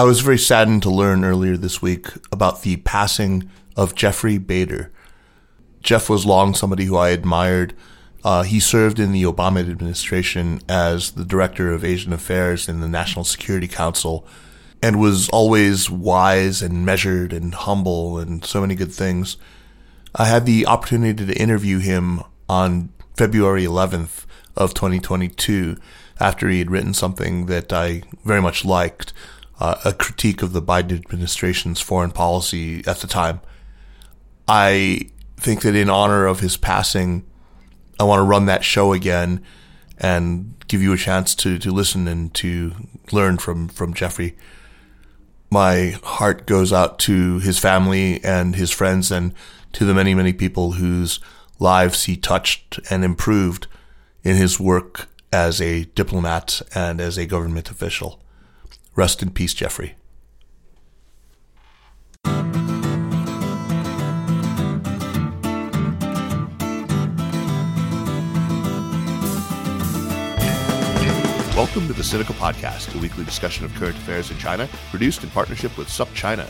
I was very saddened to learn earlier this week about the passing of Jeffrey Bader. Jeff was long somebody who I admired. Uh, he served in the Obama administration as the director of Asian affairs in the National Security Council and was always wise and measured and humble and so many good things. I had the opportunity to interview him on February 11th of 2022 after he had written something that I very much liked uh, a critique of the Biden administration's foreign policy at the time. I think that in honor of his passing, I want to run that show again and give you a chance to, to listen and to learn from, from Jeffrey. My heart goes out to his family and his friends and to the many, many people whose lives he touched and improved in his work as a diplomat and as a government official. Rest in peace, Jeffrey. Welcome to the Sinica Podcast, a weekly discussion of current affairs in China, produced in partnership with SupChina.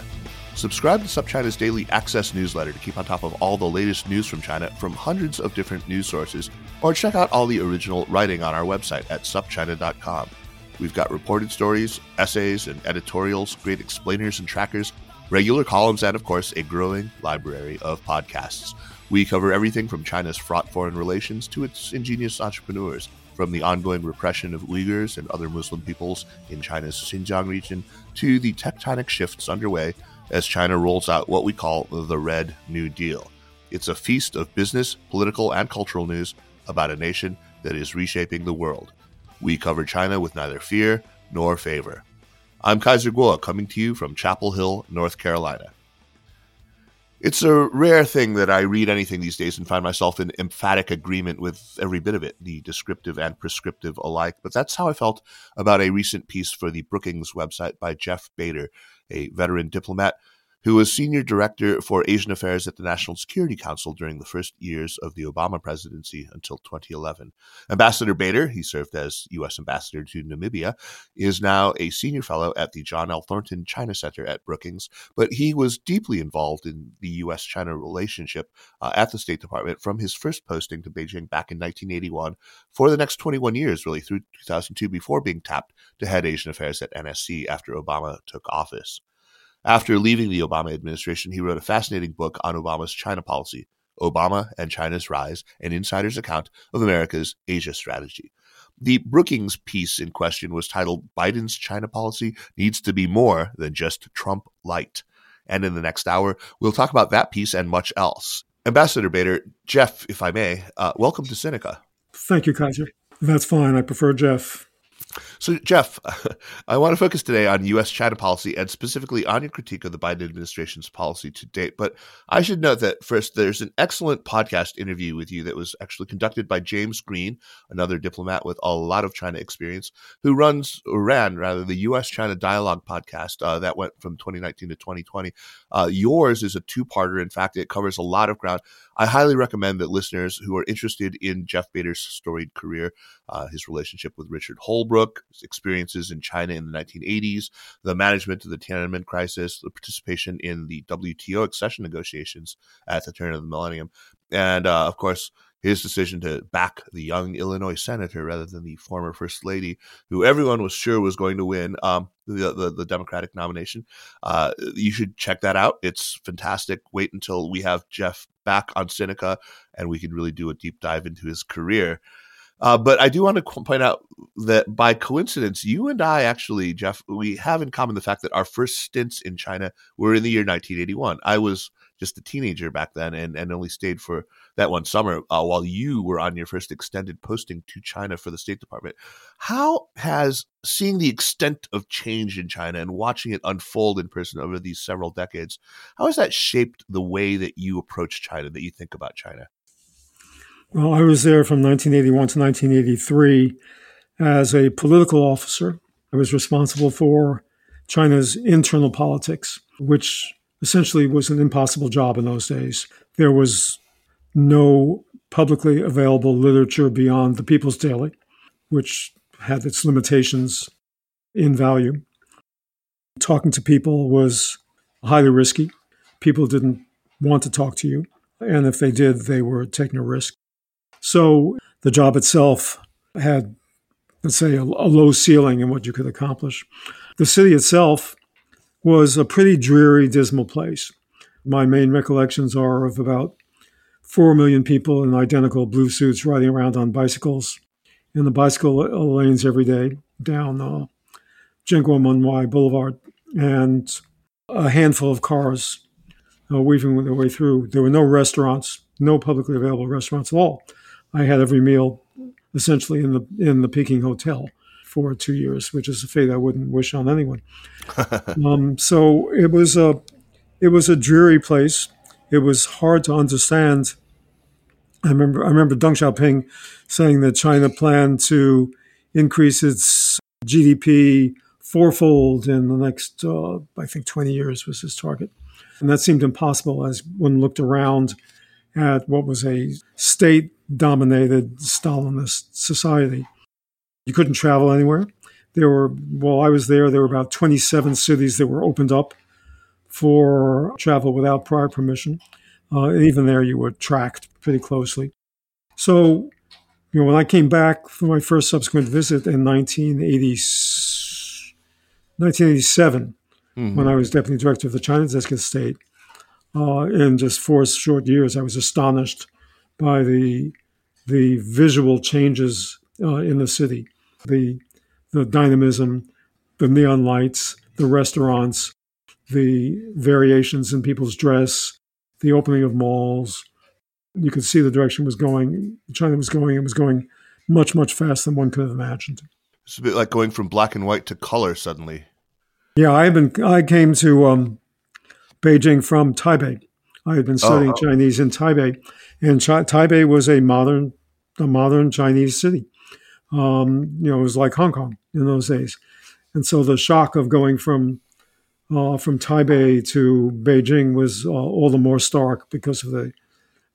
Subscribe to SupChina's daily access newsletter to keep on top of all the latest news from China from hundreds of different news sources, or check out all the original writing on our website at supchina.com. We've got reported stories, essays, and editorials, great explainers and trackers, regular columns, and of course, a growing library of podcasts. We cover everything from China's fraught foreign relations to its ingenious entrepreneurs, from the ongoing repression of Uyghurs and other Muslim peoples in China's Xinjiang region to the tectonic shifts underway as China rolls out what we call the Red New Deal. It's a feast of business, political, and cultural news about a nation that is reshaping the world. We cover China with neither fear nor favor. I'm Kaiser Kuo, coming to you from Chapel Hill, North Carolina. It's a rare thing that I read anything these days and find myself in emphatic agreement with every bit of it, the descriptive and prescriptive alike. But that's how I felt about a recent piece for the Brookings website by Jeff Bader, a veteran diplomat who was senior director for Asian affairs at the National Security Council during the first years of the Obama presidency until 2011. Ambassador Bader, he served as U.S. ambassador to Namibia, is now a senior fellow at the John L. Thornton China Center at Brookings, but he was deeply involved in the U.S. China relationship uh, at the State Department from his first posting to Beijing back in 1981 for the next 21 years, really through 2002, before being tapped to head Asian affairs at NSC after Obama took office. After leaving the Obama administration, he wrote a fascinating book on Obama's China policy, Obama and China's Rise, an insider's account of America's Asia strategy. The Brookings piece in question was titled Biden's China Policy Needs to Be More Than Just Trump Light. And in the next hour, we'll talk about that piece and much else. Ambassador Bader, Jeff, if I may, uh, welcome to Sinica. Thank you, Kaiser. That's fine. I prefer Jeff. So, Jeff, I want to focus today on U.S. China policy and specifically on your critique of the Biden administration's policy to date. But I should note that first, there's an excellent podcast interview with you that was actually conducted by James Green, another diplomat with a lot of China experience, who runs or ran rather the U.S. China Dialogue podcast uh, that went from 2019 to 2020. Uh, yours is a two-parter. In fact, it covers a lot of ground. I highly recommend that listeners who are interested in Jeff Bader's storied career, uh, his relationship with Richard Holbrooke, experiences in China in the 1980s, the management of the Tiananmen crisis, the participation in the WTO accession negotiations at the turn of the millennium, and uh, of course, his decision to back the young Illinois senator rather than the former first lady, who everyone was sure was going to win um, the, the, the Democratic nomination. Uh, you should check that out. It's fantastic. Wait until we have Jeff back on Sinica and we can really do a deep dive into his career. Uh, but I do want to point out that by coincidence, you and I actually, Jeff, we have in common the fact that our first stints in China were in the year 1981. I was just a teenager back then and, and only stayed for that one summer uh, while you were on your first extended posting to China for the State Department. How has seeing the extent of change in China and watching it unfold in person over these several decades, how has that shaped the way that you approach China, that you think about China? Well, I was there from 1981 to 1983 as a political officer. I was responsible for China's internal politics, which essentially was an impossible job in those days. There was no publicly available literature beyond the People's Daily, which had its limitations in value. Talking to people was highly risky. People didn't want to talk to you. And if they did, they were taking a risk. So the job itself had, let's say, a, a low ceiling in what you could accomplish. The city itself was a pretty dreary, dismal place. My main recollections are of about 4 million people in identical blue suits riding around on bicycles in the bicycle lanes every day down uh, Jianguomenwai Boulevard, and a handful of cars uh, weaving their way through. There were no restaurants, no publicly available restaurants at all. I had every meal essentially in the in the Peking hotel for two years, which is a fate I wouldn't wish on anyone. um, so it was a it was a dreary place. It was hard to understand. I remember I remember Deng Xiaoping saying that China planned to increase its GDP fourfold in the next, uh, I think, 20 years was his target. And that seemed impossible as one looked around at what was a state dominated Stalinist society. You couldn't travel anywhere. There were, while I was there, there were about 27 cities that were opened up for travel without prior permission. Uh, even there, you were tracked pretty closely. So, you know, when I came back for my first subsequent visit in 1980, 1987, mm-hmm. when I was deputy director of the China Desk State, uh, in just four short years, I was astonished by the the visual changes uh, in the city, the the dynamism, the neon lights, the restaurants, the variations in people's dress, the opening of malls. You could see the direction was going. China was going. It was going much much faster than one could have imagined. It's a bit like going from black and white to color suddenly. Yeah, I've been. I came to um, Beijing from Taipei. I had been studying oh, oh. Chinese in Taipei, and Ch- Taipei was a modern, a modern Chinese city. Um, you know, it was like Hong Kong in those days, and so the shock of going from uh, from Taipei to Beijing was uh, all the more stark because of the,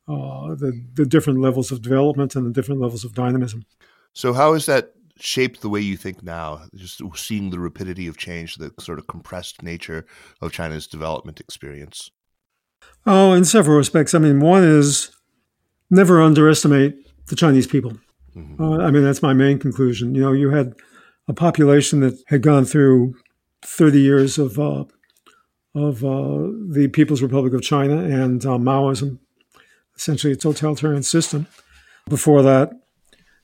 uh, the the different levels of development and the different levels of dynamism. So, how has that shaped the way you think now? Just seeing the rapidity of change, the sort of compressed nature of China's development experience. Oh, in several respects. I mean, one is never underestimate the Chinese people. Mm-hmm. Uh, I mean, that's my main conclusion. You know, you had a population that had gone through 30 years of uh, of uh, the People's Republic of China and uh, Maoism, essentially a totalitarian system. Before that,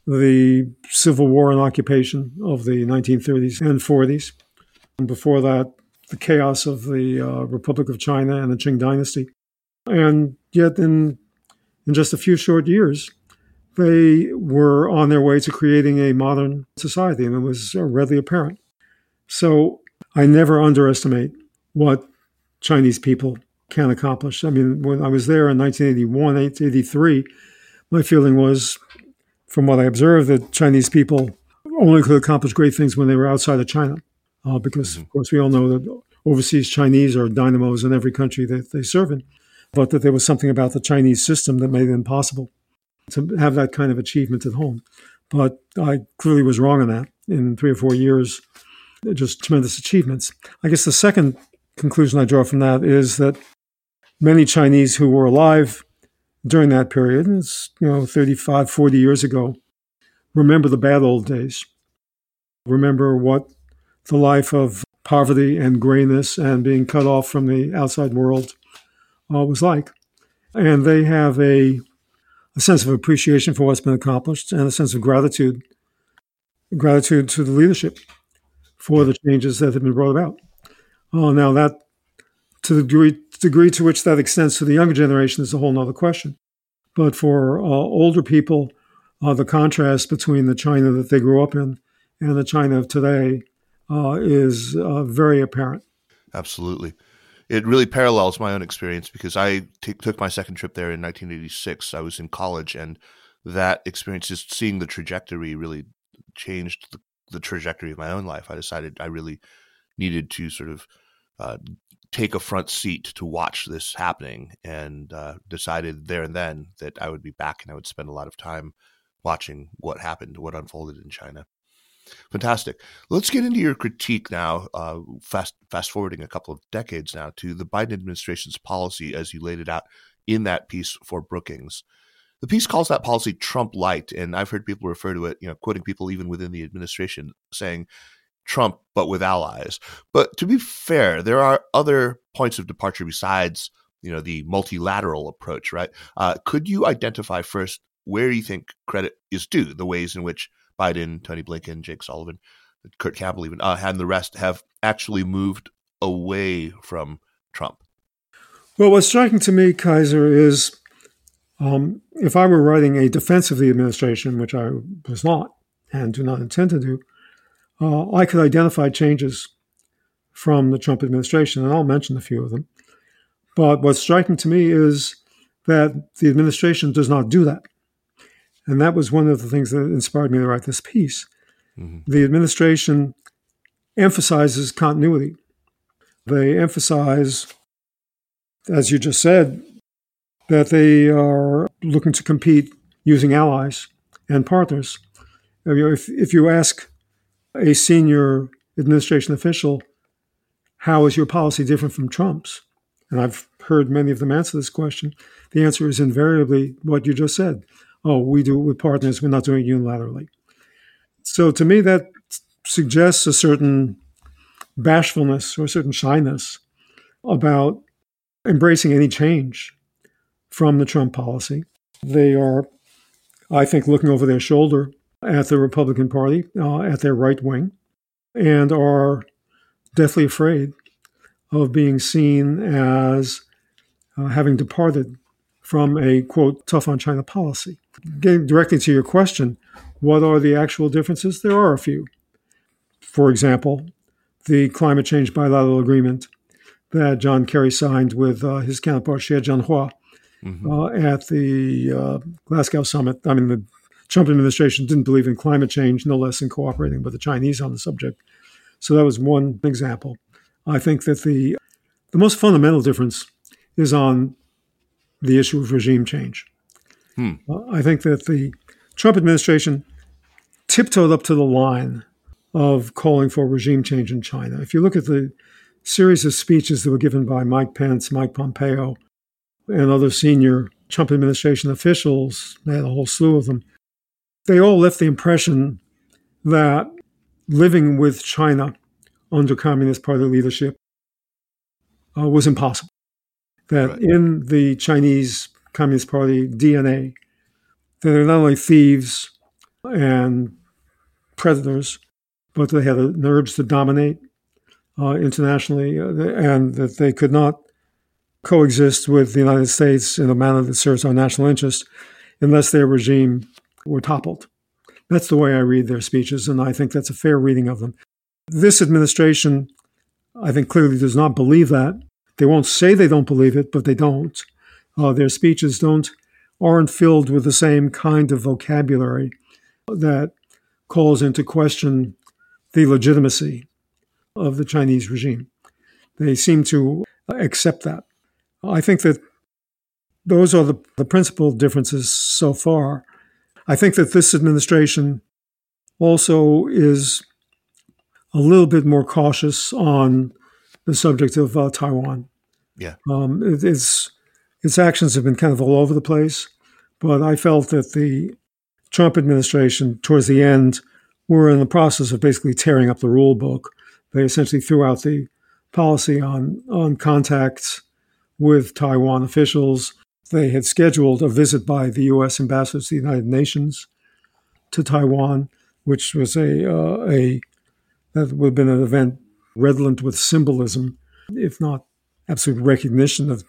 the civil war and occupation of the 1930s and 40s. And before that, the chaos of the uh, Republic of China and the Qing dynasty. And yet, in, in just a few short years, they were on their way to creating a modern society, and it was uh, readily apparent. So I never underestimate what Chinese people can accomplish. I mean, when I was there in 1981, 83, my feeling was, from what I observed, that Chinese people only could accomplish great things when they were outside of China. Uh, because, of course, we all know that overseas Chinese are dynamos in every country that they serve in but that there was something about the Chinese system that made it impossible to have that kind of achievement at home. But I clearly was wrong on that. In three or four years, just tremendous achievements. I guess the second conclusion I draw from that is that many Chinese who were alive during that period, it's, you know, 35, 40 years ago, remember the bad old days. Remember what the life of poverty and grayness and being cut off from the outside world uh, was like. And they have a, a sense of appreciation for what's been accomplished and a sense of gratitude, gratitude to the leadership for the changes that have been brought about. Oh, now that to the degree, degree to which that extends to the younger generation is a whole other question. But for uh, older people, uh, the contrast between the China that they grew up in and the China of today uh, is uh, very apparent. Absolutely. It really parallels my own experience because I t- took my second trip there in 1986. I was in college, and that experience, just seeing the trajectory, really changed the, the trajectory of my own life. I decided I really needed to sort of uh, take a front seat to watch this happening and uh, decided there and then that I would be back and I would spend a lot of time watching what happened, what unfolded in China. Fantastic. Let's get into your critique now, uh, fast fast forwarding a couple of decades now to the Biden administration's policy as you laid it out in that piece for Brookings. The piece calls that policy Trump light, and I've heard people refer to it, you know, quoting people even within the administration saying Trump, but with allies. But to be fair, there are other points of departure besides, you know, the multilateral approach, right? Uh, could you identify first where you think credit is due, the ways in which Biden, Tony Blinken, Jake Sullivan, Kurt Campbell, even, uh, and the rest have actually moved away from Trump? Well, what's striking to me, Kaiser, is um, if I were writing a defense of the administration, which I was not and do not intend to do, uh, I could identify changes from the Trump administration, and I'll mention a few of them. But what's striking to me is that the administration does not do that. And that was one of the things that inspired me to write this piece. Mm-hmm. The administration emphasizes continuity. They emphasize, as you just said, that they are looking to compete using allies and partners. If, if you ask a senior administration official, how is your policy different from Trump's? And I've heard many of them answer this question. The answer is invariably what you just said. Oh, we do it with partners, we're not doing it unilaterally. So to me, that suggests a certain bashfulness or a certain shyness about embracing any change from the Trump policy. They are, I think, looking over their shoulder at the Republican Party, uh, at their right wing, and are deathly afraid of being seen as uh, having departed from a quote tough on China policy. Getting directly to your question, what are the actual differences? There are a few. For example, the climate change bilateral agreement that John Kerry signed with uh, his counterpart Xie Zhenhua mm-hmm. uh, at the uh, Glasgow summit. I mean, the Trump administration didn't believe in climate change, no less than cooperating with the Chinese on the subject. So that was one example. I think that the the most fundamental difference is on the issue of regime change. Hmm. I think that the Trump administration tiptoed up to the line of calling for regime change in China. If you look at the series of speeches that were given by Mike Pence, Mike Pompeo, and other senior Trump administration officials, they had a whole slew of them, they all left the impression that living with China under Communist Party leadership uh, was impossible. That right. in the Chinese Communist Party DNA, they're not only thieves and predators, but they had an urge to dominate uh, internationally, uh, and that they could not coexist with the United States in a manner that serves our national interest unless their regime were toppled. That's the way I read their speeches, and I think that's a fair reading of them. This administration, I think, clearly does not believe that. They won't say they don't believe it, but they don't. Uh, their speeches don't aren't filled with the same kind of vocabulary that calls into question the legitimacy of the Chinese regime. They seem to accept that. I think that those are the, the principal differences so far. I think that this administration also is a little bit more cautious on the subject of uh, Taiwan. Yeah. Um, it, its its actions have been kind of all over the place, but I felt that the Trump administration, towards the end, were in the process of basically tearing up the rule book. They essentially threw out the policy on on contacts with Taiwan officials they had scheduled a visit by the U.S. ambassador to the United Nations to Taiwan, which was a uh, a that would have been an event redolent with symbolism, if not absolute recognition of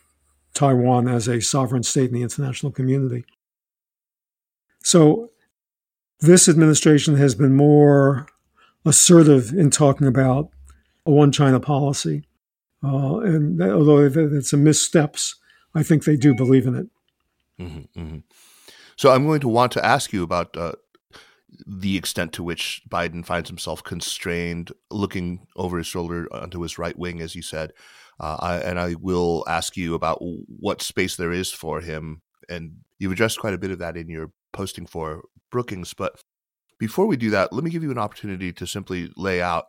Taiwan as a sovereign state in the international community. So, this administration has been more assertive in talking about a one China policy. Uh, and that, although it's a missteps, I think they do believe in it. Mm-hmm, mm-hmm. So I'm going to want to ask you about uh, the extent to which Biden finds himself constrained, looking over his shoulder onto his right wing, as you said. Uh, I, and I will ask you about what space there is for him. And you've addressed quite a bit of that in your posting for Brookings. But before we do that, let me give you an opportunity to simply lay out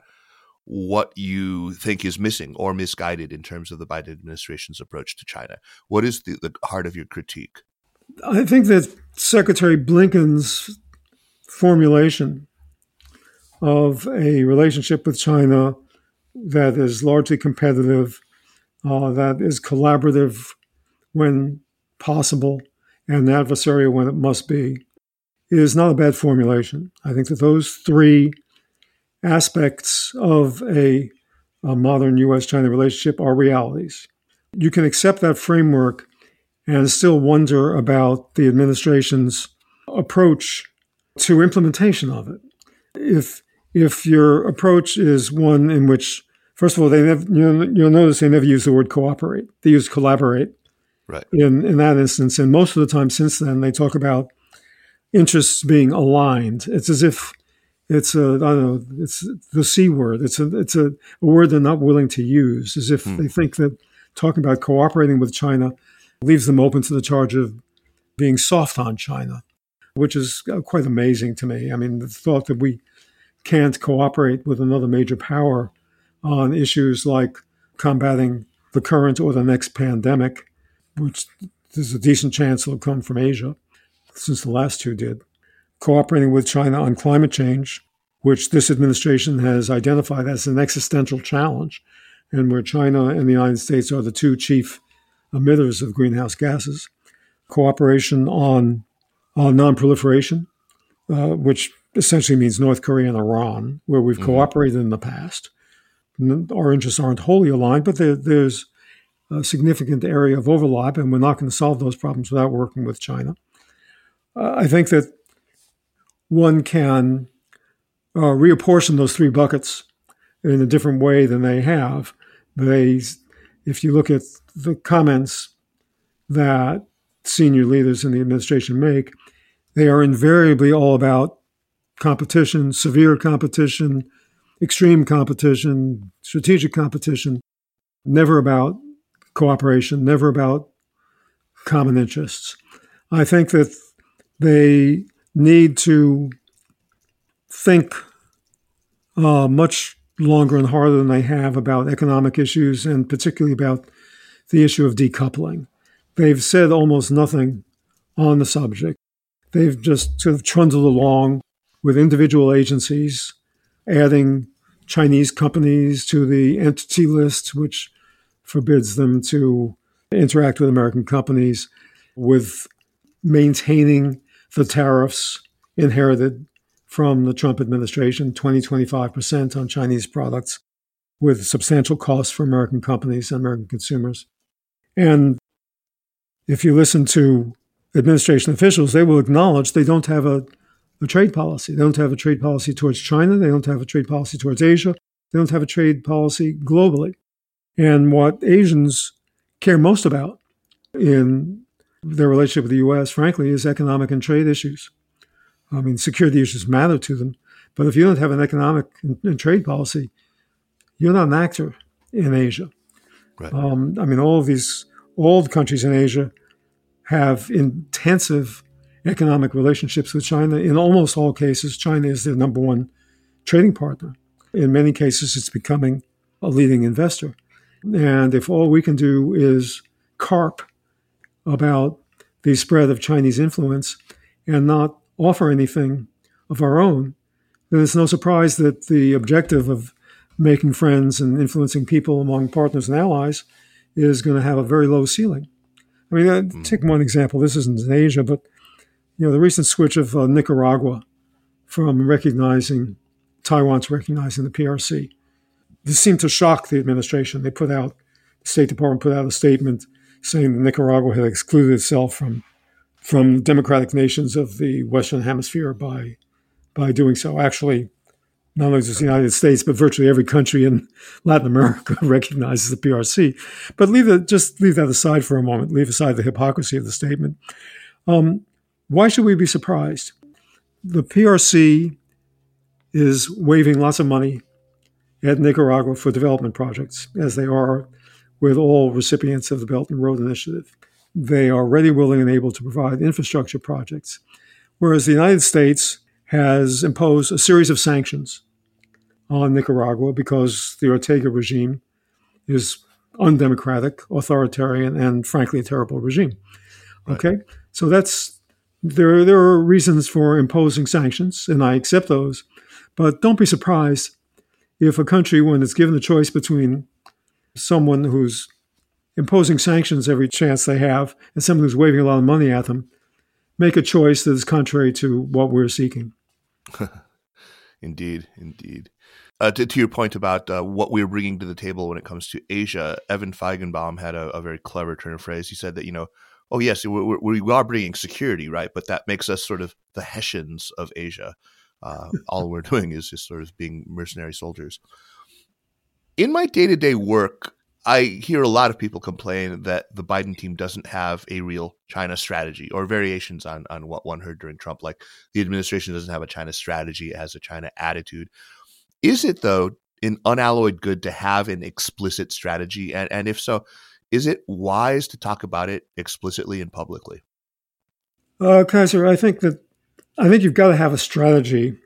what you think is missing or misguided in terms of the Biden administration's approach to China. What is the, the heart of your critique? I think that Secretary Blinken's formulation of a relationship with China that is largely competitive, uh, that is collaborative when possible, and adversarial when it must be, is not a bad formulation. I think that those three aspects of a, a modern US China relationship are realities. You can accept that framework and still wonder about the administration's approach to implementation of it. If if your approach is one in which, first of all, they never, you'll, notice they never use the word cooperate. They use collaborate. Right. In in that instance, and most of the time since then, they talk about interests being aligned. It's as if it's a I don't know it's the c word. It's a it's a, a word they're not willing to use, as if hmm. they think that talking about cooperating with China leaves them open to the charge of being soft on China, which is uh, quite amazing to me. I mean, the thought that we can't cooperate with another major power on issues like combating the current or the next pandemic, which there's a decent chance it'll come from Asia, since the last two did cooperating with China on climate change, which this administration has identified as an existential challenge, and where China and the United States are the two chief emitters of greenhouse gases. Cooperation on, on nonproliferation, uh, which essentially means North Korea and Iran, where we've mm-hmm. cooperated in the past. Our interests aren't wholly aligned, but there, there's a significant area of overlap, and we're not going to solve those problems without working with China. Uh, I think that one can uh, reapportion those three buckets in a different way than they have. They, if you look at the comments that senior leaders in the administration make, they are invariably all about competition, severe competition, extreme competition, strategic competition, never about cooperation, never about common interests. I think that they need to think uh, much longer and harder than they have about economic issues and particularly about the issue of decoupling. They've said almost nothing on the subject. They've just sort of trundled along with individual agencies, adding Chinese companies to the entity list, which forbids them to interact with American companies, with maintaining the tariffs inherited from the Trump administration 20, 25% on Chinese products with substantial costs for American companies and American consumers. And if you listen to administration officials, they will acknowledge they don't have a, a trade policy. They don't have a trade policy towards China. They don't have a trade policy towards Asia. They don't have a trade policy globally. And what Asians care most about in their relationship with the U.S., frankly, is economic and trade issues. I mean, security issues matter to them, but if you don't have an economic and, trade policy, you're not an actor in Asia. Right. Um, I mean, all of these, old countries in Asia have intensive economic relationships with China. In almost all cases, China is their number one trading partner. In many cases, it's becoming a leading investor. And if all we can do is carp about the spread of Chinese influence and not offer anything of our own, then it's no surprise that the objective of making friends and influencing people among partners and allies is going to have a very low ceiling. I mean, uh, mm. take one example. This isn't in Asia, but you know, the recent switch of uh, Nicaragua from recognizing Taiwan to recognizing the PRC. This seemed to shock the administration. They put out, the State Department put out a statement saying that Nicaragua had excluded itself from from democratic nations of the Western Hemisphere by by doing so. Actually, not only does the United States, but virtually every country in Latin America recognizes the PRC. But leave it, just leave that aside for a moment. Leave aside the hypocrisy of the statement. Um, why should we be surprised? The PRC is waving lots of money at Nicaragua for development projects, as they are with all recipients of the Belt and Road Initiative. They are ready, willing, and able to provide infrastructure projects. Whereas the United States has imposed a series of sanctions on Nicaragua because the Ortega regime is undemocratic, authoritarian, and frankly a terrible regime. Right. Okay, so that's there. There are reasons for imposing sanctions, and I accept those. But don't be surprised if a country, when it's given the choice between someone who's imposing sanctions every chance they have and someone who's waving a lot of money at them, make a choice that is contrary to what we're seeking. indeed, indeed. Uh, to, to, your point about uh, what we're bringing to the table when it comes to Asia, Evan Feigenbaum had a, a very clever turn of phrase. He said that, you know, oh, yes, we're, we are bringing security, right? But that makes us sort of the Hessians of Asia. Uh, all we're doing is just sort of being mercenary soldiers. In my day to day work, I hear a lot of people complain that the Biden team doesn't have a real China strategy or variations on, on what one heard during Trump. Like the administration doesn't have a China strategy, it has a China attitude. Is it, though, an unalloyed good to have an explicit strategy? And, and if so, is it wise to talk about it explicitly and publicly? Uh, Kaiser, I think that I think you've got to have a strategy.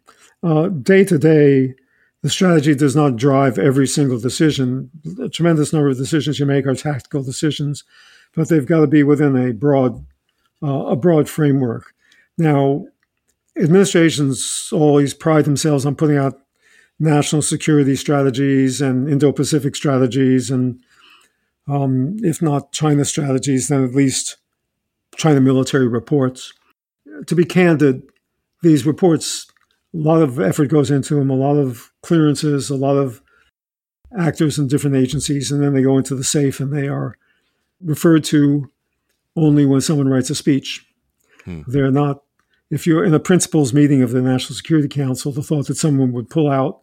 Uh, day to day, the strategy does not drive every single decision. A tremendous number of decisions you make are tactical decisions, but they've got to be within a broad uh, a broad framework. Now, administrations always pride themselves on putting out national security strategies and Indo-Pacific strategies, and um, if not China strategies, then at least China military reports. To be candid, these reports a lot of effort goes into them, a lot of clearances, a lot of actors in different agencies, and then they go into the safe and they are referred to only when someone writes a speech. Hmm. They're not, if you're in a principals meeting of the National Security Council, the thought that someone would pull out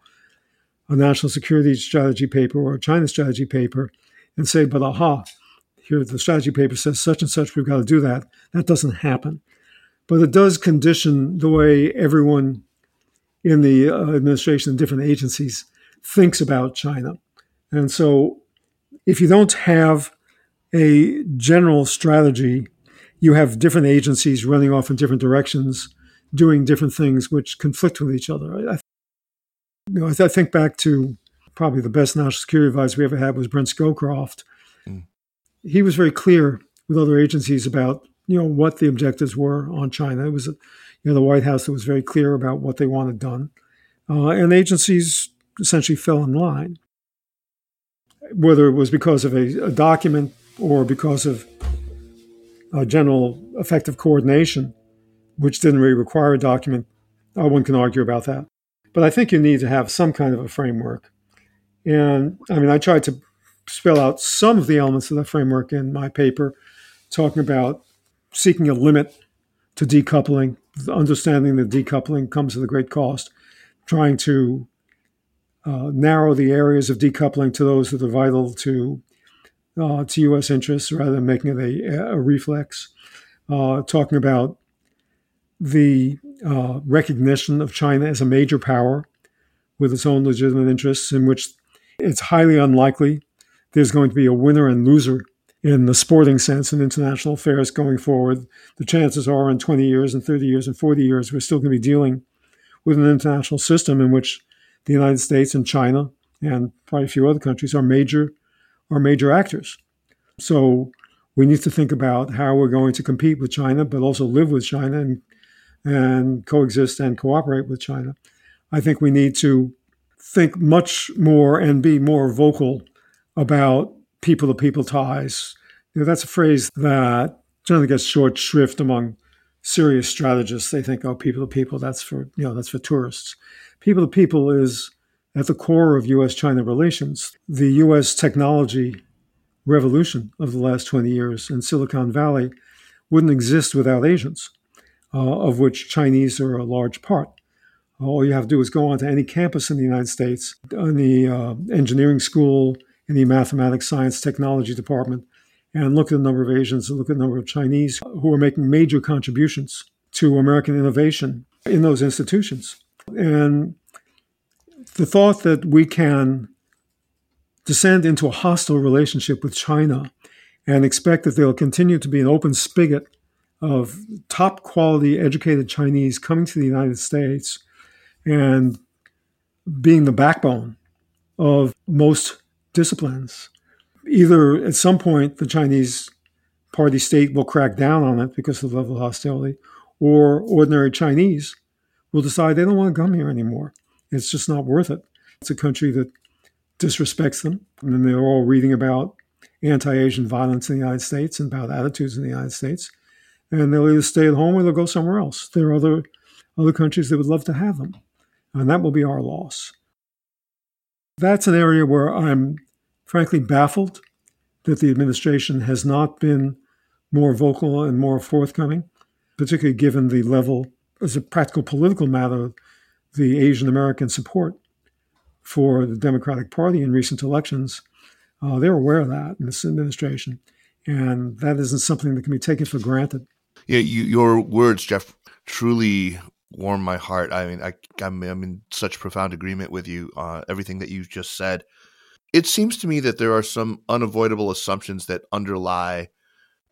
a national security strategy paper or a China strategy paper and say, but aha, here the strategy paper says such and such, we've got to do that. That doesn't happen. But it does condition the way everyone in the uh, administration and different agencies thinks about China. And so if you don't have a general strategy, you have different agencies running off in different directions, doing different things which conflict with each other. I, you know, I think back to probably the best national security advisor we ever had was Brent Scowcroft. Mm. He was very clear with other agencies about you know what the objectives were on China. It was you know the White House that was very clear about what they wanted done, uh, and agencies essentially fell in line. Whether it was because of a, a document or because of a general effective coordination, which didn't really require a document, uh, one can argue about that. But I think you need to have some kind of a framework. And I mean, I tried to spell out some of the elements of the framework in my paper, talking about seeking a limit to decoupling, understanding that decoupling comes at a great cost, trying to uh, narrow the areas of decoupling to those that are vital to uh, to U.S. interests rather than making it a, a reflex. Uh, talking about the uh, recognition of China as a major power with its own legitimate interests, in which it's highly unlikely there's going to be a winner and loser in the sporting sense in international affairs going forward. The chances are in 20 years and 30 years and 40 years, we're still going to be dealing with an international system in which the United States and China and probably a few other countries are major are major actors. So we need to think about how we're going to compete with China, but also live with China and and coexist and cooperate with China. I think we need to think much more and be more vocal about people to people ties, You know, that's a phrase that generally gets short shrift among serious strategists. They think, oh, people to people, that's for you know, that's for tourists. People to people is at the core of US China relations. The US technology revolution of the last 20 years in Silicon Valley wouldn't exist without Asians, uh, of which Chinese are a large part. All you have to do is go onto any campus in the United States, any uh, engineering school, any mathematics, science, technology department, and look at the number of Asians and look at the number of Chinese who are making major contributions to American innovation in those institutions. And the thought that we can descend into a hostile relationship with China and expect that they'll continue to be an open spigot of top quality educated Chinese coming to the United States and being the backbone of most disciplines. Either at some point the Chinese party state will crack down on it because of the level of hostility, or ordinary Chinese will decide they don't want to come here anymore. It's just not worth it. It's a country that disrespects them. And then they're all reading about anti Asian violence in the United States and about attitudes in the United States. And they'll either stay at home or they'll go somewhere else. There are other, other countries that would love to have them. And that will be our loss. That's an area where I'm frankly baffled that the administration has not been more vocal and more forthcoming, particularly given the level, as a practical political matter, the Asian American support for the Democratic Party in recent elections. Uh, they're aware of that in this administration, and that isn't something that can be taken for granted. Yeah, you, your words, Jeff, truly warm my heart. I mean, I, am in such profound agreement with you. Uh, everything that you just said. It seems to me that there are some unavoidable assumptions that underlie,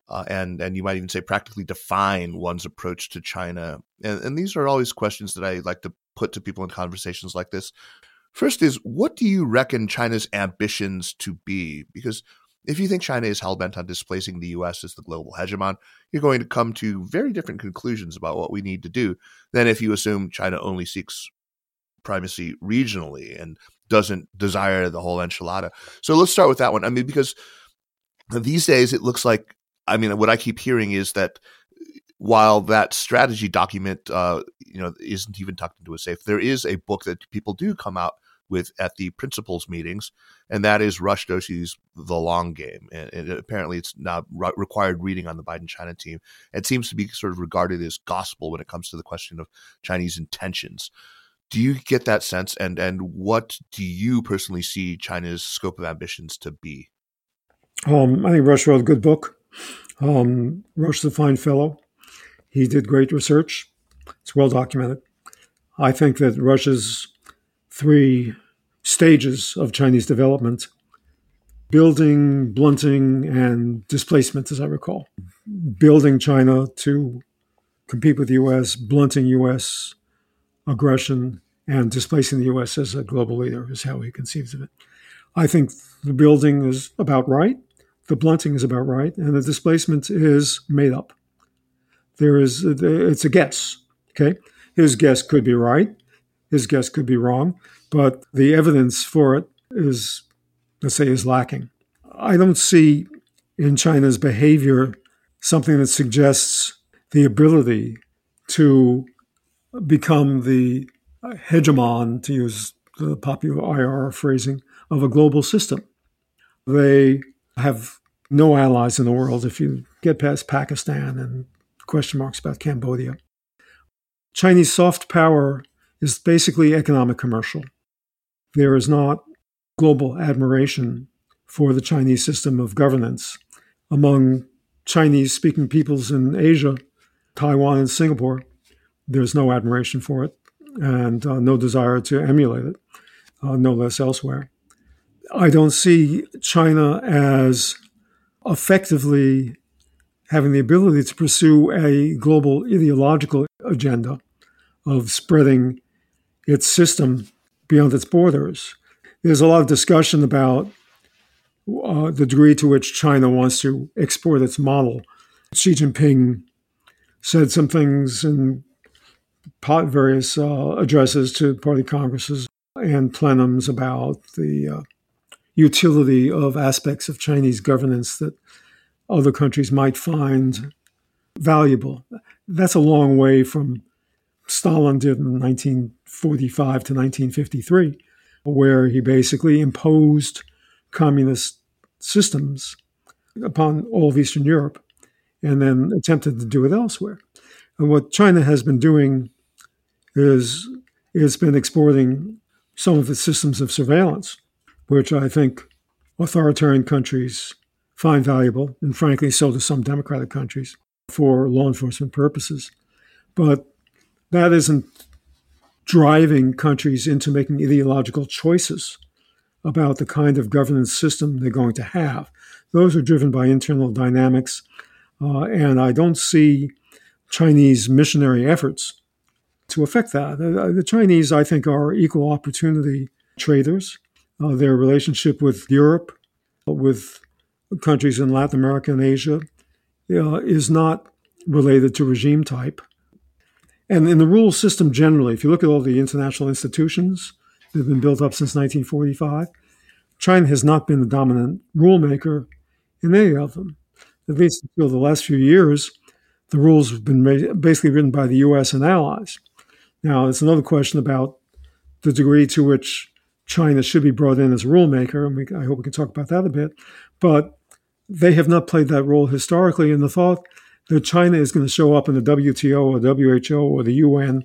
uh, and and you might even say practically define one's approach to China. And, and these are always questions that I like to put to people in conversations like this. First is, what do you reckon China's ambitions to be? Because if you think China is hell bent on displacing the US as the global hegemon, you're going to come to very different conclusions about what we need to do than if you assume China only seeks primacy regionally and doesn't desire the whole enchilada. So let's start with that one. I mean, because these days it looks like, I mean, what I keep hearing is that while that strategy document, uh, you know, isn't even tucked into a safe, there is a book that people do come out with at the principals meetings, and that is Rush Doshi's The Long Game. And, and apparently, it's now re- required reading on the Biden China team. It seems to be sort of regarded as gospel when it comes to the question of Chinese intentions. Do you get that sense? And and what do you personally see China's scope of ambitions to be? Um, I think Rush wrote a good book. Um, Rush is a fine fellow. He did great research. It's well documented. I think that Rush's three stages of Chinese development building, blunting, and displacement, as I recall. Building China to compete with the US, blunting US aggression, and displacing the US as a global leader is how he conceives of it. I think the building is about right, the blunting is about right, and the displacement is made up. There is, it's a guess, okay? His guess could be right, his guess could be wrong, but the evidence for it is, let's say, is lacking. I don't see in China's behavior something that suggests the ability to become the hegemon, to use the popular IR phrasing, of a global system. They have no allies in the world if you get past Pakistan and question marks about Cambodia. Chinese soft power is basically economic commercial. There is not global admiration for the Chinese system of governance among Chinese speaking peoples in Asia, Taiwan, and Singapore. There's no admiration for it and uh, no desire to emulate it, uh, no less elsewhere. I don't see China as effectively having the ability to pursue a global ideological agenda of spreading its system beyond its borders. There's a lot of discussion about uh, the degree to which China wants to export its model. Xi Jinping said some things in various uh, addresses to party congresses and plenums about the uh, utility of aspects of Chinese governance that other countries might find valuable. That's a long way from Stalin did in 1945 to 1953, where he basically imposed communist systems upon all of Eastern Europe and then attempted to do it elsewhere. And what China has been doing is it's been exporting some of its systems of surveillance, which I think authoritarian countries find valuable, and frankly, so do some democratic countries for law enforcement purposes. But that isn't driving countries into making ideological choices about the kind of governance system they're going to have. Those are driven by internal dynamics. Uh, and I don't see Chinese missionary efforts to affect that. Uh, the Chinese, I think, are equal opportunity traders. Uh, their relationship with Europe, with countries in Latin America and Asia, uh, is not related to regime type. And in the rule system generally, if you look at all the international institutions that have been built up since 1945, China has not been the dominant rule maker in any of them. At least until the last few years, the rules have been basically written by the US and allies. Now, it's another question about the degree to which China should be brought in as a rulemaker, and we, I hope we can talk about that a bit. But they have not played that role historically, and the thought that China is going to show up in the WTO or WHO or the UN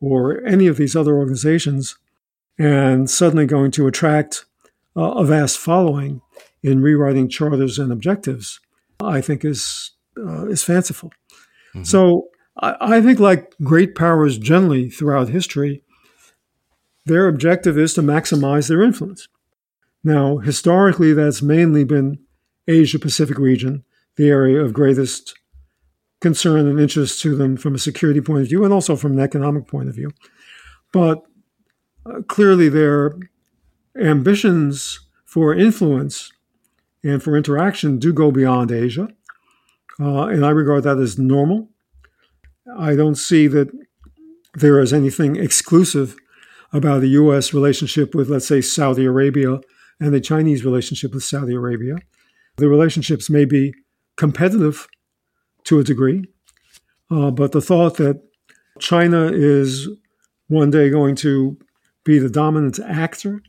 or any of these other organizations and suddenly going to attract uh, a vast following in rewriting charters and objectives, I think is uh, is fanciful. Mm-hmm. So I, I think, like great powers generally throughout history, their objective is to maximize their influence. Now, historically, that's mainly been Asia Pacific region, the area of greatest concern and interest to them from a security point of view and also from an economic point of view. But uh, clearly, their ambitions for influence and for interaction do go beyond Asia. Uh, and I regard that as normal. I don't see that there is anything exclusive about the U.S. relationship with, let's say, Saudi Arabia and the Chinese relationship with Saudi Arabia. The relationships may be competitive to a degree. Uh, but the thought that China is one day going to be the dominant actor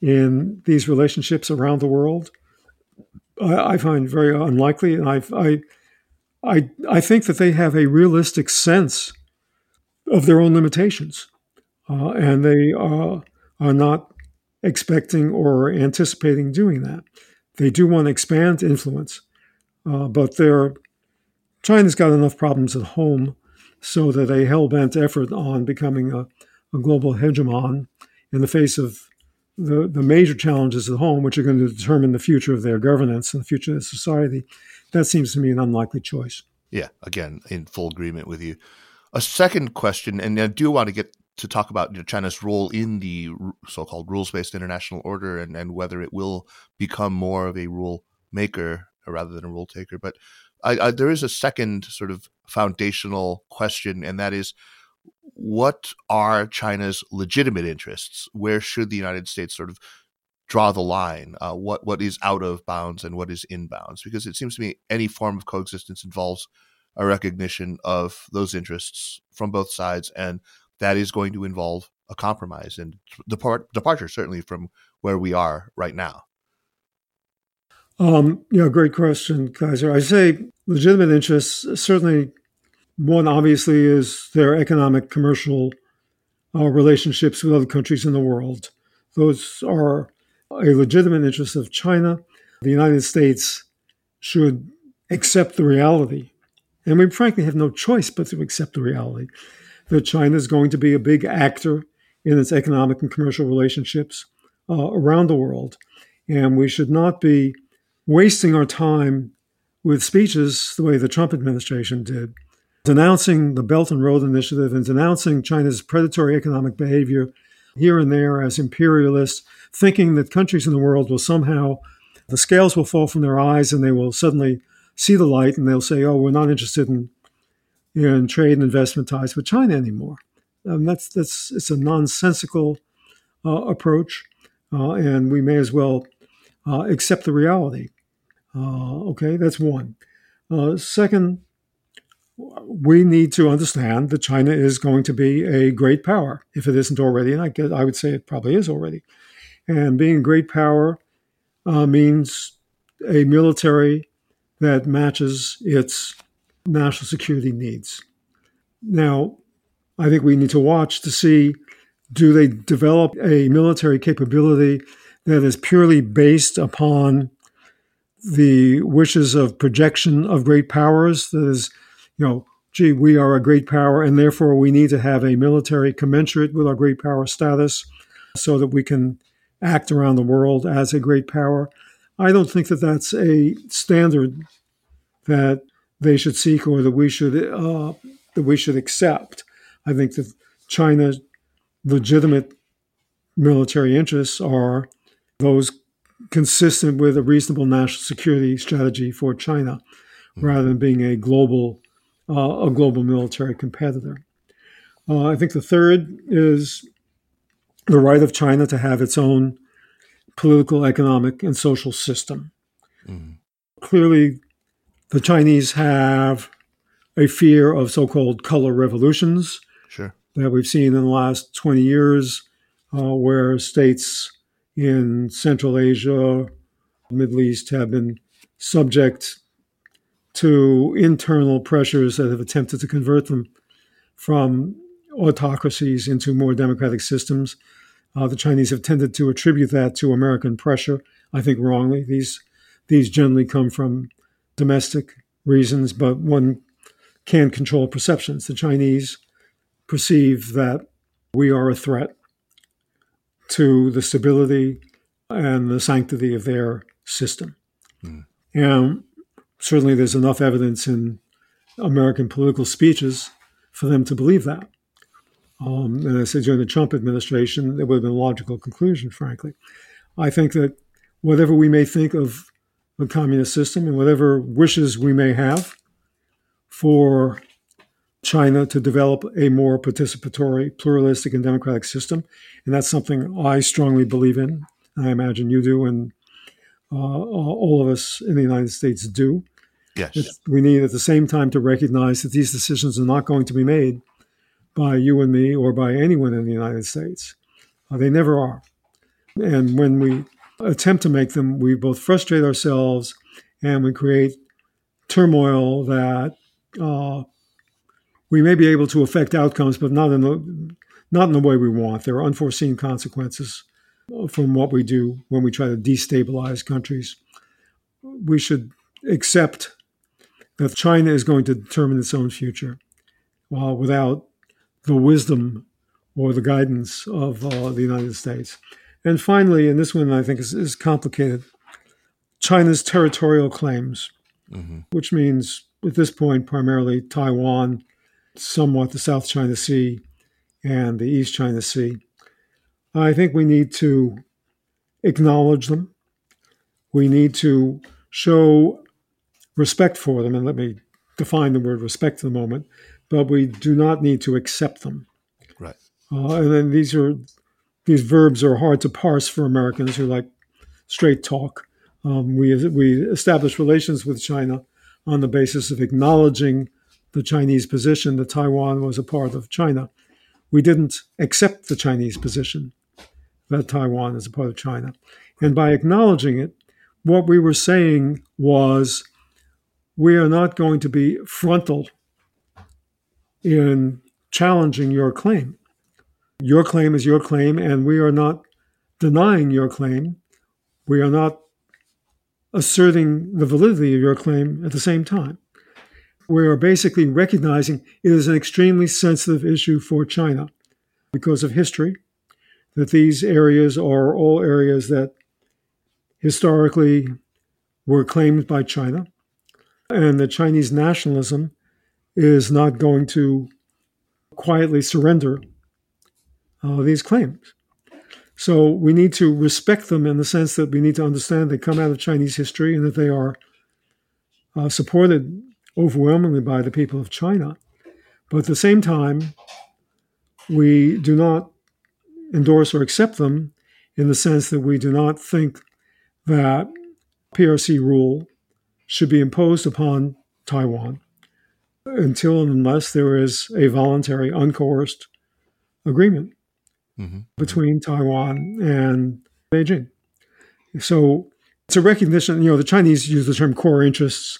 in these relationships around the world, I, I find very unlikely. And I, I, I, I think that they have a realistic sense of their own limitations. Uh, and they uh, are not expecting or anticipating doing that. They do want to expand influence, uh, but they're China's got enough problems at home so that a hell bent effort on becoming a, a, global hegemon in the face of the, the major challenges at home, which are going to determine the future of their governance and the future of society, that seems to me an unlikely choice. Yeah, again, in full agreement with you. A second question, and I do want to get to talk about you know, China's role in the so-called rules-based international order and, and whether it will become more of a rule maker rather than a rule taker. But I, I, there is a second sort of foundational question, and that is what are China's legitimate interests? Where should the United States sort of draw the line? Uh, what what is out of bounds and what is in bounds? Because it seems to me any form of coexistence involves a recognition of those interests from both sides, and that is going to involve a compromise and depart, departure, certainly from where we are right now. Um, yeah, great question, Kaiser. I say legitimate interests. Certainly, one obviously is their economic, commercial uh, relationships with other countries in the world. Those are a legitimate interest of China. The United States should accept the reality, and we frankly have no choice but to accept the reality that China is going to be a big actor in its economic and commercial relationships uh, around the world, and we should not be wasting our time with speeches the way the Trump administration did, denouncing the Belt and Road Initiative and denouncing China's predatory economic behavior here and there as imperialist, thinking that countries in the world will somehow, the scales will fall from their eyes and they will suddenly see the light and they'll say, oh, we're not interested in, in trade and investment ties with China anymore. Um, that's, that's, it's a nonsensical uh, approach, uh, and we may as well uh, accept the reality okay, that's one. Uh, second, we need to understand that China is going to be a great power if it isn't already, and I guess I would say it probably is already. And being a great power uh, means a military that matches its national security needs. Now, I think we need to watch to see do they develop a military capability that is purely based upon the wishes of projection of great powers? That is, you know, gee, we are a great power, and therefore we need to have a military commensurate with our great power status so that we can act around the world as a great power. I don't think that that's a standard that they should seek or that we should uh, that we should accept. I think that China's legitimate military interests are those consistent with a reasonable national security strategy for China, rather than being a global uh, a global military competitor. Uh, I think the third is the right of China to have its own political, economic, and social system. Mm-hmm. Clearly, the Chinese have a fear of so called color revolutions sure. that we've seen in the last 20 years, uh, where states in Central Asia, Middle East have been subject to internal pressures that have attempted to convert them from autocracies into more democratic systems. Uh, the Chinese have tended to attribute that to American pressure. I think wrongly. These these generally come from domestic reasons, but one can control perceptions. The Chinese perceive that we are a threat to the stability and the sanctity of their system. Mm. And certainly there's enough evidence in American political speeches for them to believe that. Um, and I say during the Trump administration, it would have been a logical conclusion, frankly. I think that whatever we may think of the communist system and whatever wishes we may have for China to develop a more participatory, pluralistic, and democratic system. And that's something I strongly believe in. I imagine you do, and uh, all of us in the United States do. Yes. It's, we need at the same time to recognize that these decisions are not going to be made by you and me or by anyone in the United States. Uh, they never are. And when we attempt to make them, we both frustrate ourselves and we create turmoil that uh, we may be able to affect outcomes, but not in the not in the way we want. There are unforeseen consequences from what we do when we try to destabilize countries. We should accept that China is going to determine its own future, uh, without the wisdom or the guidance of uh, the United States. And finally, and this one I think is, is complicated, China's territorial claims, mm-hmm. which means at this point primarily Taiwan, somewhat the South China Sea, and the East China Sea. I think we need to acknowledge them. We need to show respect for them. And let me define the word respect in a moment. But we do not need to accept them. Right. Uh, and then these are these verbs are hard to parse for Americans who like straight talk. Um, we we established relations with China on the basis of acknowledging the Chinese position that Taiwan was a part of China. We didn't accept the Chinese position that Taiwan is a part of China. And by acknowledging it, what we were saying was we are not going to be frontal in challenging your claim. Your claim is your claim, and we are not denying your claim. We are not asserting the validity of your claim at the same time. We are basically recognizing it is an extremely sensitive issue for China because of history, that these areas are all areas that historically were claimed by China, and that Chinese nationalism is not going to quietly surrender uh, these claims. So we need to respect them in the sense that we need to understand they come out of Chinese history and that they are uh, supported overwhelmingly by the people of China. But at the same time, we do not endorse or accept them in the sense that we do not think that PRC rule should be imposed upon Taiwan until and unless there is a voluntary, uncoerced agreement mm-hmm. between Taiwan and Beijing. So it's a recognition, you know, the Chinese use the term core interests.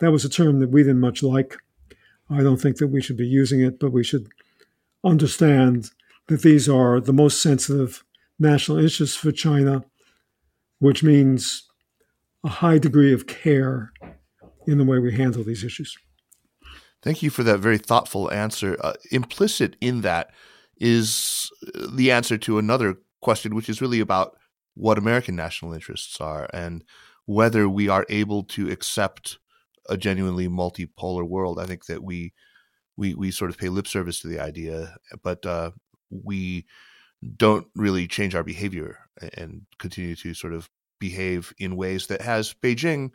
That was a term that we didn't much like. I don't think that we should be using it, but we should understand that these are the most sensitive national interests for China, which means a high degree of care in the way we handle these issues. Thank you for that very thoughtful answer. Uh, implicit in that is the answer to another question, which is really about what American national interests are and whether we are able to accept a genuinely multipolar world. I think that we we we sort of pay lip service to the idea, but uh, we don't really change our behavior and continue to sort of behave in ways that has Beijing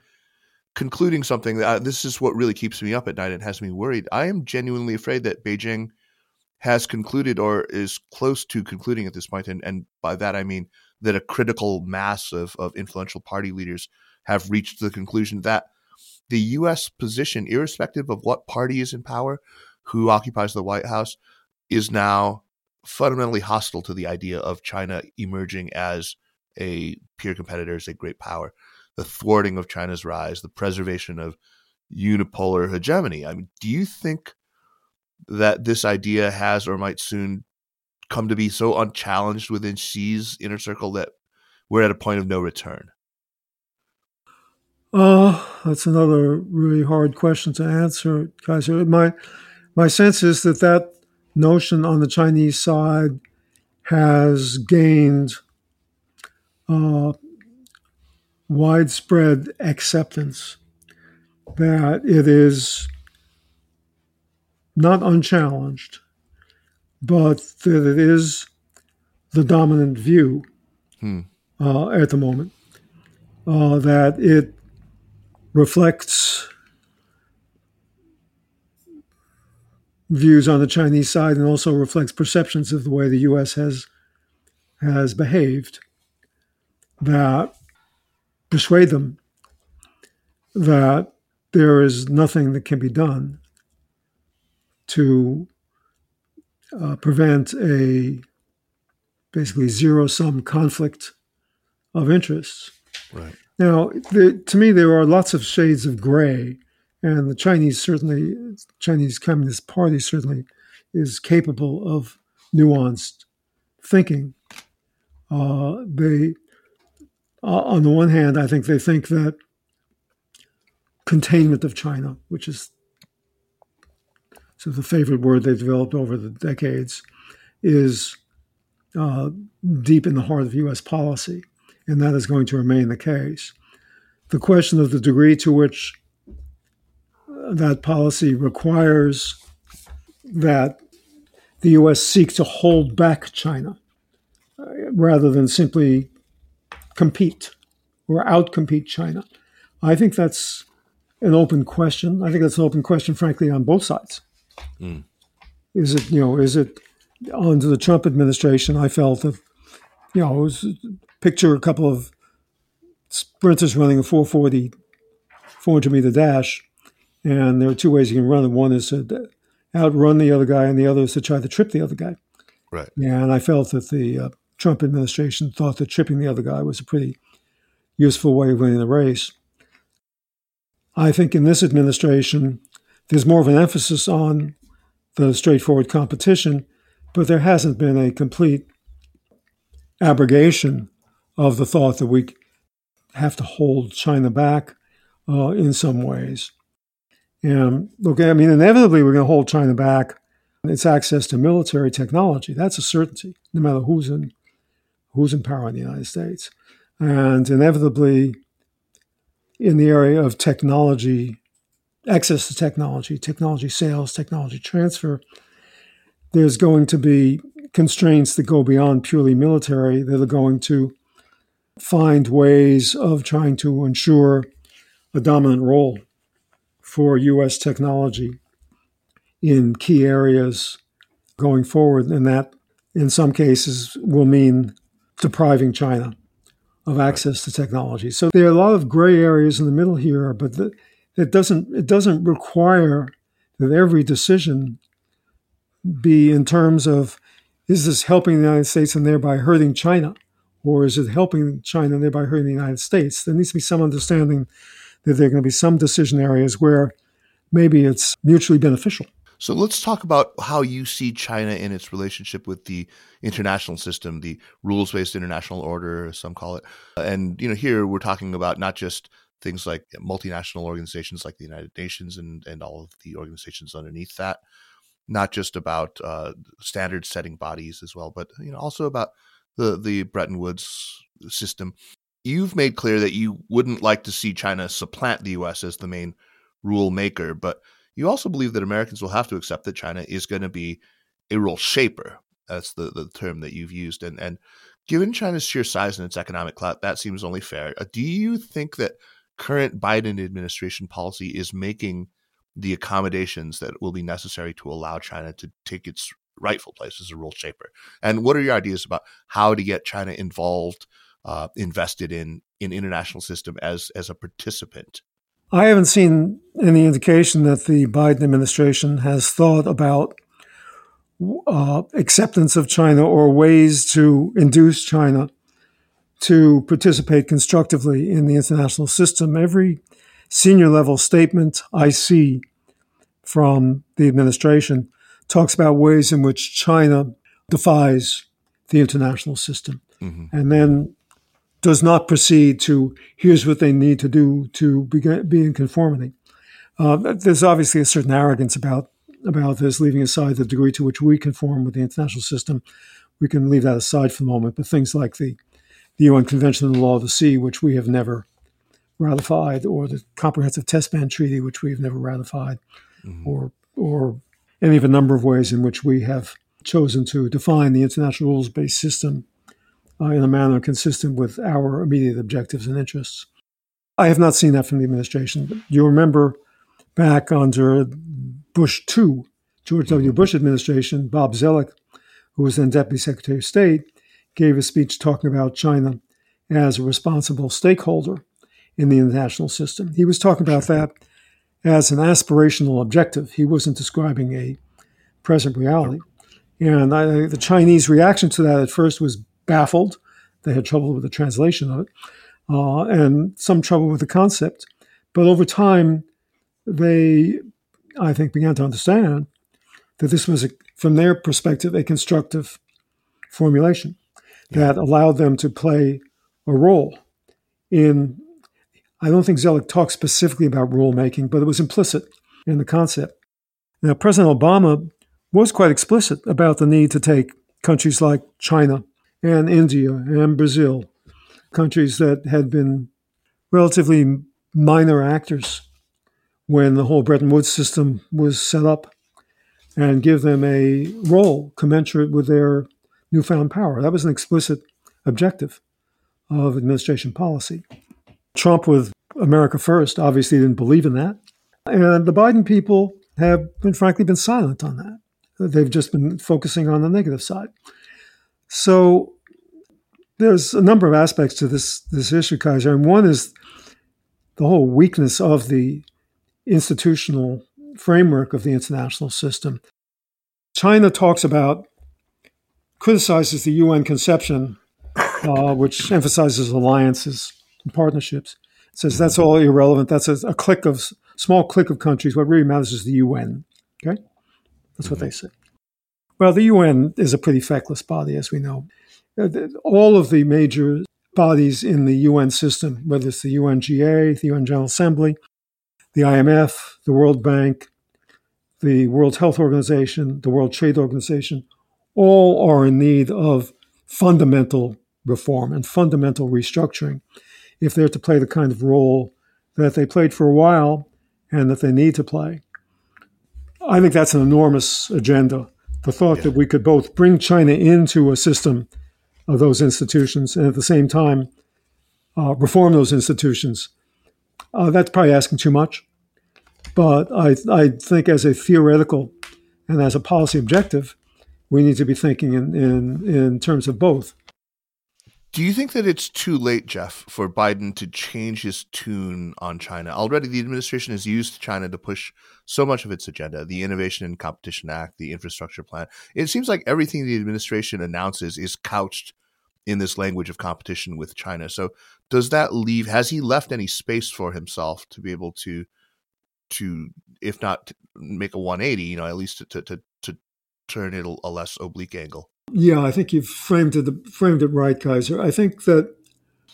concluding something that uh, this is what really keeps me up at night and has me worried. I am genuinely afraid that Beijing has concluded or is close to concluding at this point, and, and by that I mean that a critical mass of, of influential party leaders have reached the conclusion that the U.S. position, irrespective of what party is in power, who occupies the White House, is now fundamentally hostile to the idea of China emerging as a peer competitor, as a great power, the thwarting of China's rise, the preservation of unipolar hegemony. I mean, do you think that this idea has or might soon come to be so unchallenged within Xi's inner circle that we're at a point of no return? Uh, that's another really hard question to answer, Kaiser. My my sense is that that notion on the Chinese side has gained uh, widespread acceptance that it is not unchallenged, but that it is the dominant view hmm. uh, at the moment, uh, that it reflects views on the Chinese side and also reflects perceptions of the way the U.S. has has behaved that persuade them that there is nothing that can be done to uh, prevent a basically zero sum conflict of interests. Right. Now, the, to me, there are lots of shades of gray and the Chinese certainly, Chinese Communist Party certainly is capable of nuanced thinking. Uh, they, uh, on the one hand, I think they think that containment of China, which is sort of the favorite word they've developed over the decades, is uh, deep in the heart of U.S. policy, and that is going to remain the case. The question of the degree to which that policy requires that the U.S. seek to hold back China uh, rather than simply compete or outcompete China. I think that's an open question. I think that's an open question, frankly, on both sides. Mm. Is it, you know, is it under the Trump administration? I felt that, you know, was, picture a couple of sprinters running a 440, 400 meter dash and there are two ways you can run it. One is to outrun the other guy, and the other is to try to trip the other guy. Right. And I felt that the uh, Trump administration thought that tripping the other guy was a pretty useful way of winning the race. I think in this administration, there's more of an emphasis on the straightforward competition, but there hasn't been a complete abrogation of the thought that we have to hold China back uh, in some ways. And look, I mean, inevitably we're going to hold China back. Its access to military technology, that's a certainty, no matter who's in who's in power in the United States. And inevitably, in the area of technology, access to technology, technology sales, technology transfer, there's going to be constraints that go beyond purely military that are going to find ways of trying to ensure a dominant role for U.S. technology in key areas going forward. And that, in some cases, will mean depriving China of access to technology. So there are a lot of gray areas in the middle here, but the, it doesn't it doesn't require that every decision be in terms of is this helping the United States and thereby hurting China, or is it helping China and thereby hurting the United States? There needs to be some understanding that there are going to be some decision areas where maybe it's mutually beneficial. So let's talk about how you see China in its relationship with the international system, the rules-based international order, some call it. And you know, here we're talking about not just things like multinational organizations like the United Nations and and all of the organizations underneath that, not just about uh, standard-setting bodies as well, but you know, also about the the Bretton Woods system. You've made clear that you wouldn't like to see China supplant the U.S. as the main rule maker, but you also believe that Americans will have to accept that China is going to be a rule shaper. That's the, the term that you've used. And, and given China's sheer size and its economic clout, that seems only fair. Uh, do you think that current Biden administration policy is making the accommodations that will be necessary to allow China to take its rightful place as a rule shaper? And what are your ideas about how to get China involved, uh, invested in in international system as as a participant I haven't seen any indication that the Biden administration has thought about uh, acceptance of China or ways to induce China to participate constructively in the international system. Every senior level statement I see from the administration talks about ways in which China defies the international system. Mm-hmm. And then does not proceed to here's what they need to do to be, be in conformity. Uh, there's obviously a certain arrogance about about this, leaving aside the degree to which we conform with the international system. We can leave that aside for the moment. But things like the the UN Convention on the Law of the Sea, which we have never ratified, or the Comprehensive Test Ban Treaty, which we have never ratified, mm-hmm. or or any of a number of ways in which we have chosen to define the international rules based system uh, in a manner consistent with our immediate objectives and interests. I have not seen that from the administration. You remember back under Bush II, George W. Mm-hmm. Bush administration, Bob Zoellick, who was then Deputy Secretary of State, gave a speech talking about China as a responsible stakeholder in the international system. He was talking about that as an aspirational objective. He wasn't describing a present reality. And I, the Chinese reaction to that at first was baffled. They had trouble with the translation of it uh, and some trouble with the concept. But over time, they, I think, began to understand that this was, a, from their perspective, a constructive formulation that allowed them to play a role in. I don't think Zoellick talked specifically about rulemaking, but it was implicit in the concept. Now, President Obama was quite explicit about the need to take countries like China and India and Brazil, countries that had been relatively minor actors when the whole Bretton Woods system was set up and give them a role commensurate with their newfound power. That was an explicit objective of administration policy. Trump, with America First, obviously didn't believe in that. And the Biden people have been, frankly, been silent on that. They've just been focusing on the negative side. So there's a number of aspects to this this issue, Kaiser, and one is the whole weakness of the institutional framework of the international system. China talks about criticizes the UN conception, uh, which emphasizes alliances and partnerships. It says that's all irrelevant. That's a, a clique of small clique of countries. What really matters is the UN. Okay, that's what they say. Well, the UN is a pretty feckless body, as we know. Uh, all of the major bodies in the UN system, whether it's the UNGA, the UN General Assembly, the IMF, the World Bank, the World Health Organization, the World Trade Organization, all are in need of fundamental reform and fundamental restructuring if they're to play the kind of role that they played for a while and that they need to play. I think that's an enormous agenda the thought yeah. that we could both bring China into a system of those institutions and at the same time uh, reform those institutions. Uh, that's probably asking too much. But I, I think as a theoretical and as a policy objective, we need to be thinking in, in, in terms of both. Do you think that it's too late, Jeff, for Biden to change his tune on China? Already, the administration has used China to push so much of its agenda the Innovation and Competition Act, the infrastructure plan. It seems like everything the administration announces is couched in this language of competition with China. So, does that leave, has he left any space for himself to be able to? To, if not make a 180, you know, at least to, to, to, turn it a less oblique angle. Yeah, I think you've framed it framed it right, Kaiser. I think that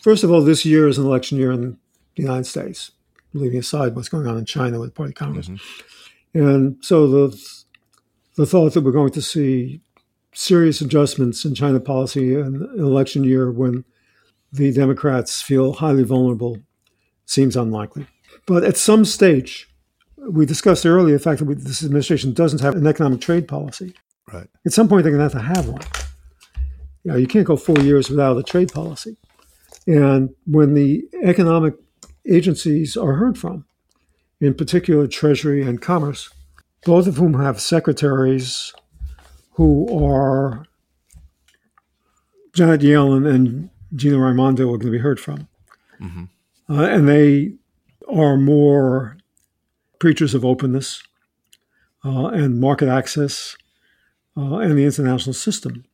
first of all, this year is an election year in the United States, leaving aside what's going on in China with the Party Congress, mm-hmm. and so the the thought that we're going to see serious adjustments in China policy in an election year when the Democrats feel highly vulnerable seems unlikely. But at some stage, we discussed earlier the fact that we, this administration doesn't have an economic trade policy. Right. At some point, they're going to have to have one. You know, you can't go four years without a trade policy. And when the economic agencies are heard from, in particular Treasury and Commerce, both of whom have secretaries who are Janet Yellen and Gina Raimondo are going to be heard from. Mm-hmm. Uh, and they are more preachers of openness uh, and market access uh, and the international system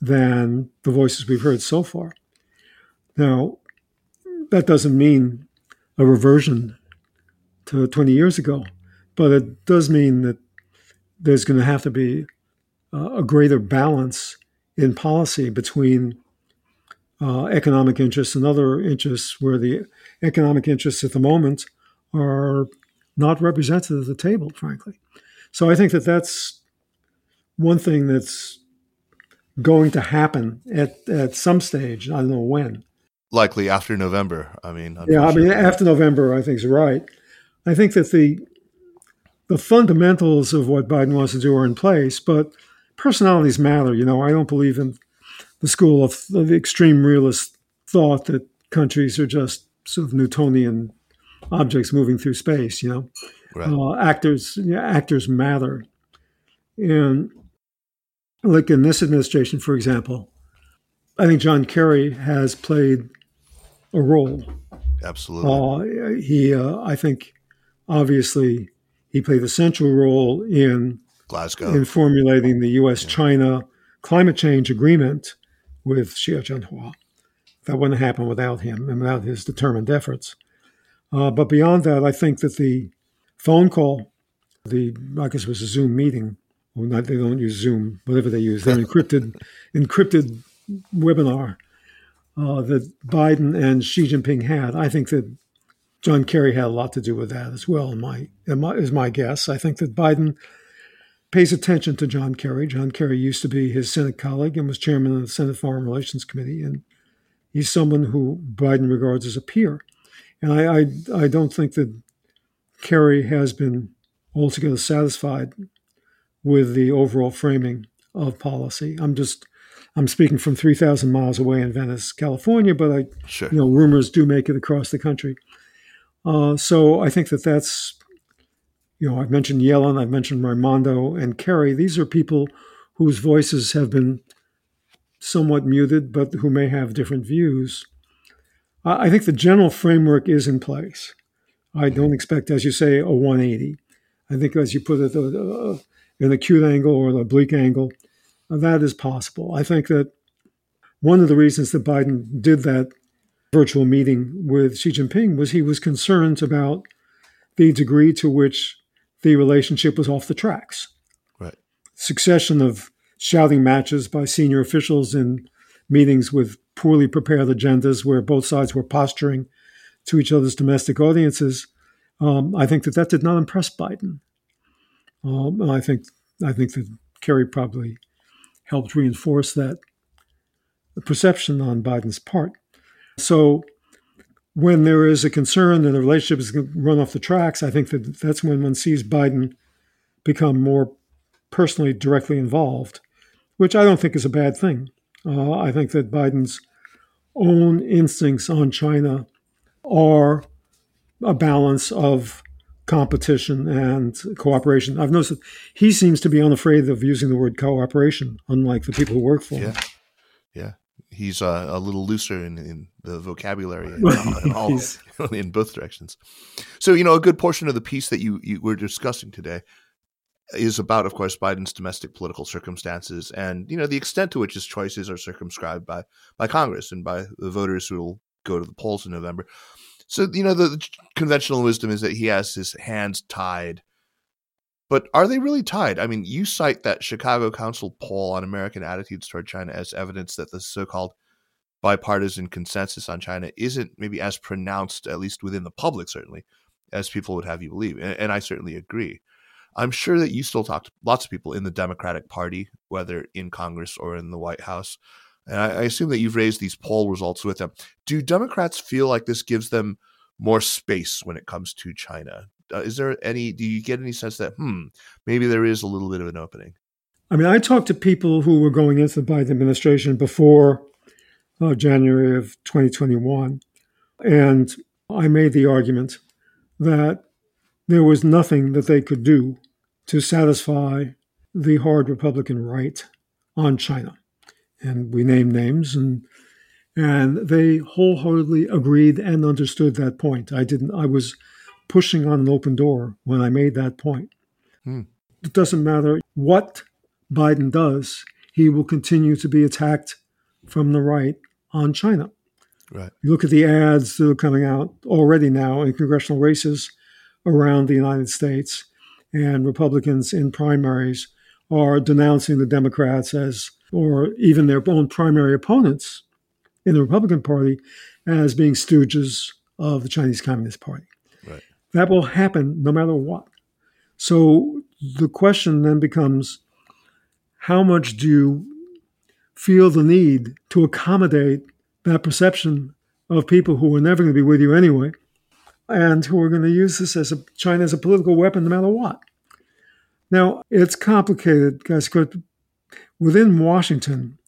than the voices we've heard so far. Now, that doesn't mean a reversion to 20 years ago, but it does mean that there's going to have to be uh, a greater balance in policy between uh, economic interests and other interests, where the economic interests at the moment are not represented at the table, frankly. So I think that that's one thing that's going to happen at, at some stage. I don't know when. Likely after November. I mean, yeah, I mean, after November, I think is right. I think that the the fundamentals of what Biden wants to do are in place, but personalities matter. You know, I don't believe in the school of the extreme realist thought that countries are just sort of Newtonian objects moving through space. You know, right. uh, actors actors matter, and like in this administration, for example, I think John Kerry has played a role. Absolutely. Uh, he, uh, I think, obviously, he played a central role in Glasgow in formulating the U.S.-China yeah. climate change agreement with Xi Jinping. That wouldn't happen without him and without his determined efforts. Uh, but beyond that, I think that the phone call, the I guess it was a Zoom meeting well, not they don't use Zoom, whatever they use, their encrypted encrypted webinar uh, that Biden and Xi Jinping had. I think that John Kerry had a lot to do with that as well. My, my is my guess. I think that Biden pays attention to John Kerry. John Kerry used to be his Senate colleague and was chairman of the Senate Foreign Relations Committee, and he's someone who Biden regards as a peer. And I, I, I don't think that Kerry has been altogether satisfied with the overall framing of policy. I'm just I'm speaking from 3,000 miles away in Venice, California, but I, sure. you know, rumors do make it across the country. Uh, so I think that that's, you know, I've mentioned Yellen, I've mentioned Raimondo and Kerry. These are people whose voices have been somewhat muted, but who may have different views. I think the general framework is in place. I don't expect, as you say, a 180. I think, as you put it, a, an acute angle or an oblique angle. That is possible. I think that one of the reasons that Biden did that virtual meeting with Xi Jinping was he was concerned about the degree to which the relationship was off the tracks. Right. Succession of shouting matches by senior officials in meetings with poorly prepared agendas where both sides were posturing to each other's domestic audiences. Um, I think that that did not impress Biden. Um, I think I think that Kerry probably helped reinforce that perception on Biden's part. So when there is a concern that the relationship is going to run off the tracks, I think that that's when one sees Biden become more personally directly involved, which I don't think is a bad thing. Uh, I think that Biden's own instincts on China are a balance of competition and cooperation. I've noticed that he seems to be unafraid of using the word cooperation, unlike the people who work for him. Yeah, yeah. He's uh, a little looser in, in the vocabulary in, in, all, in both directions. So, you know, a good portion of the piece that you, you were discussing today is about, of course, Biden's domestic political circumstances and, you know, the extent to which his choices are circumscribed by, by Congress and by the voters who will go to the polls in November. So, you know, the, the conventional wisdom is that he has his hands tied but are they really tied? I mean, you cite that Chicago Council poll on American attitudes toward China as evidence that the so called bipartisan consensus on China isn't maybe as pronounced, at least within the public, certainly, as people would have you believe. And, and I certainly agree. I'm sure that you still talk to lots of people in the Democratic Party, whether in Congress or in the White House. And I, I assume that you've raised these poll results with them. Do Democrats feel like this gives them more space when it comes to China? uh, is there any? Do you get any sense that hmm, maybe there is a little bit of an opening? I mean, I talked to people who were going into the Biden administration before uh, January of 2021, and I made the argument that there was nothing that they could do to satisfy the hard Republican right on China. And we named names and and they wholeheartedly agreed and understood that point. I didn't I was pushing on an open door when I made that point. Hmm. It doesn't matter what Biden does, he will continue to be attacked from the right on China. Right. You look at the ads that are coming out already now in congressional races around the United States, and Republicans in primaries are denouncing the Democrats as, or even their own primary opponents in the Republican Party, as being stooges of the Chinese Communist Party. That will happen no matter what. So the question then becomes how much do you feel the need to accommodate that perception of people who are never going to be with you anyway and who are going to use this as a China as a political weapon no matter what? Now, it's complicated, guys, within Washington,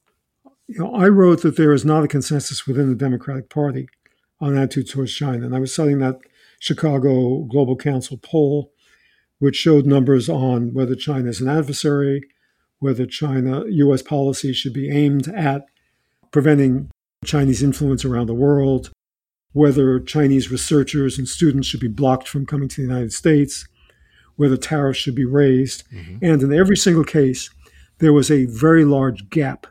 you know, I wrote that there is not a consensus within the Democratic Party on attitude towards China. And I was citing that Chicago Global Council poll, which showed numbers on whether China is an adversary, whether China U.S. policy should be aimed at preventing Chinese influence around the world, whether Chinese researchers and students should be blocked from coming to the United States, whether tariffs should be raised. Mm-hmm. And in every single case, there was a very large gap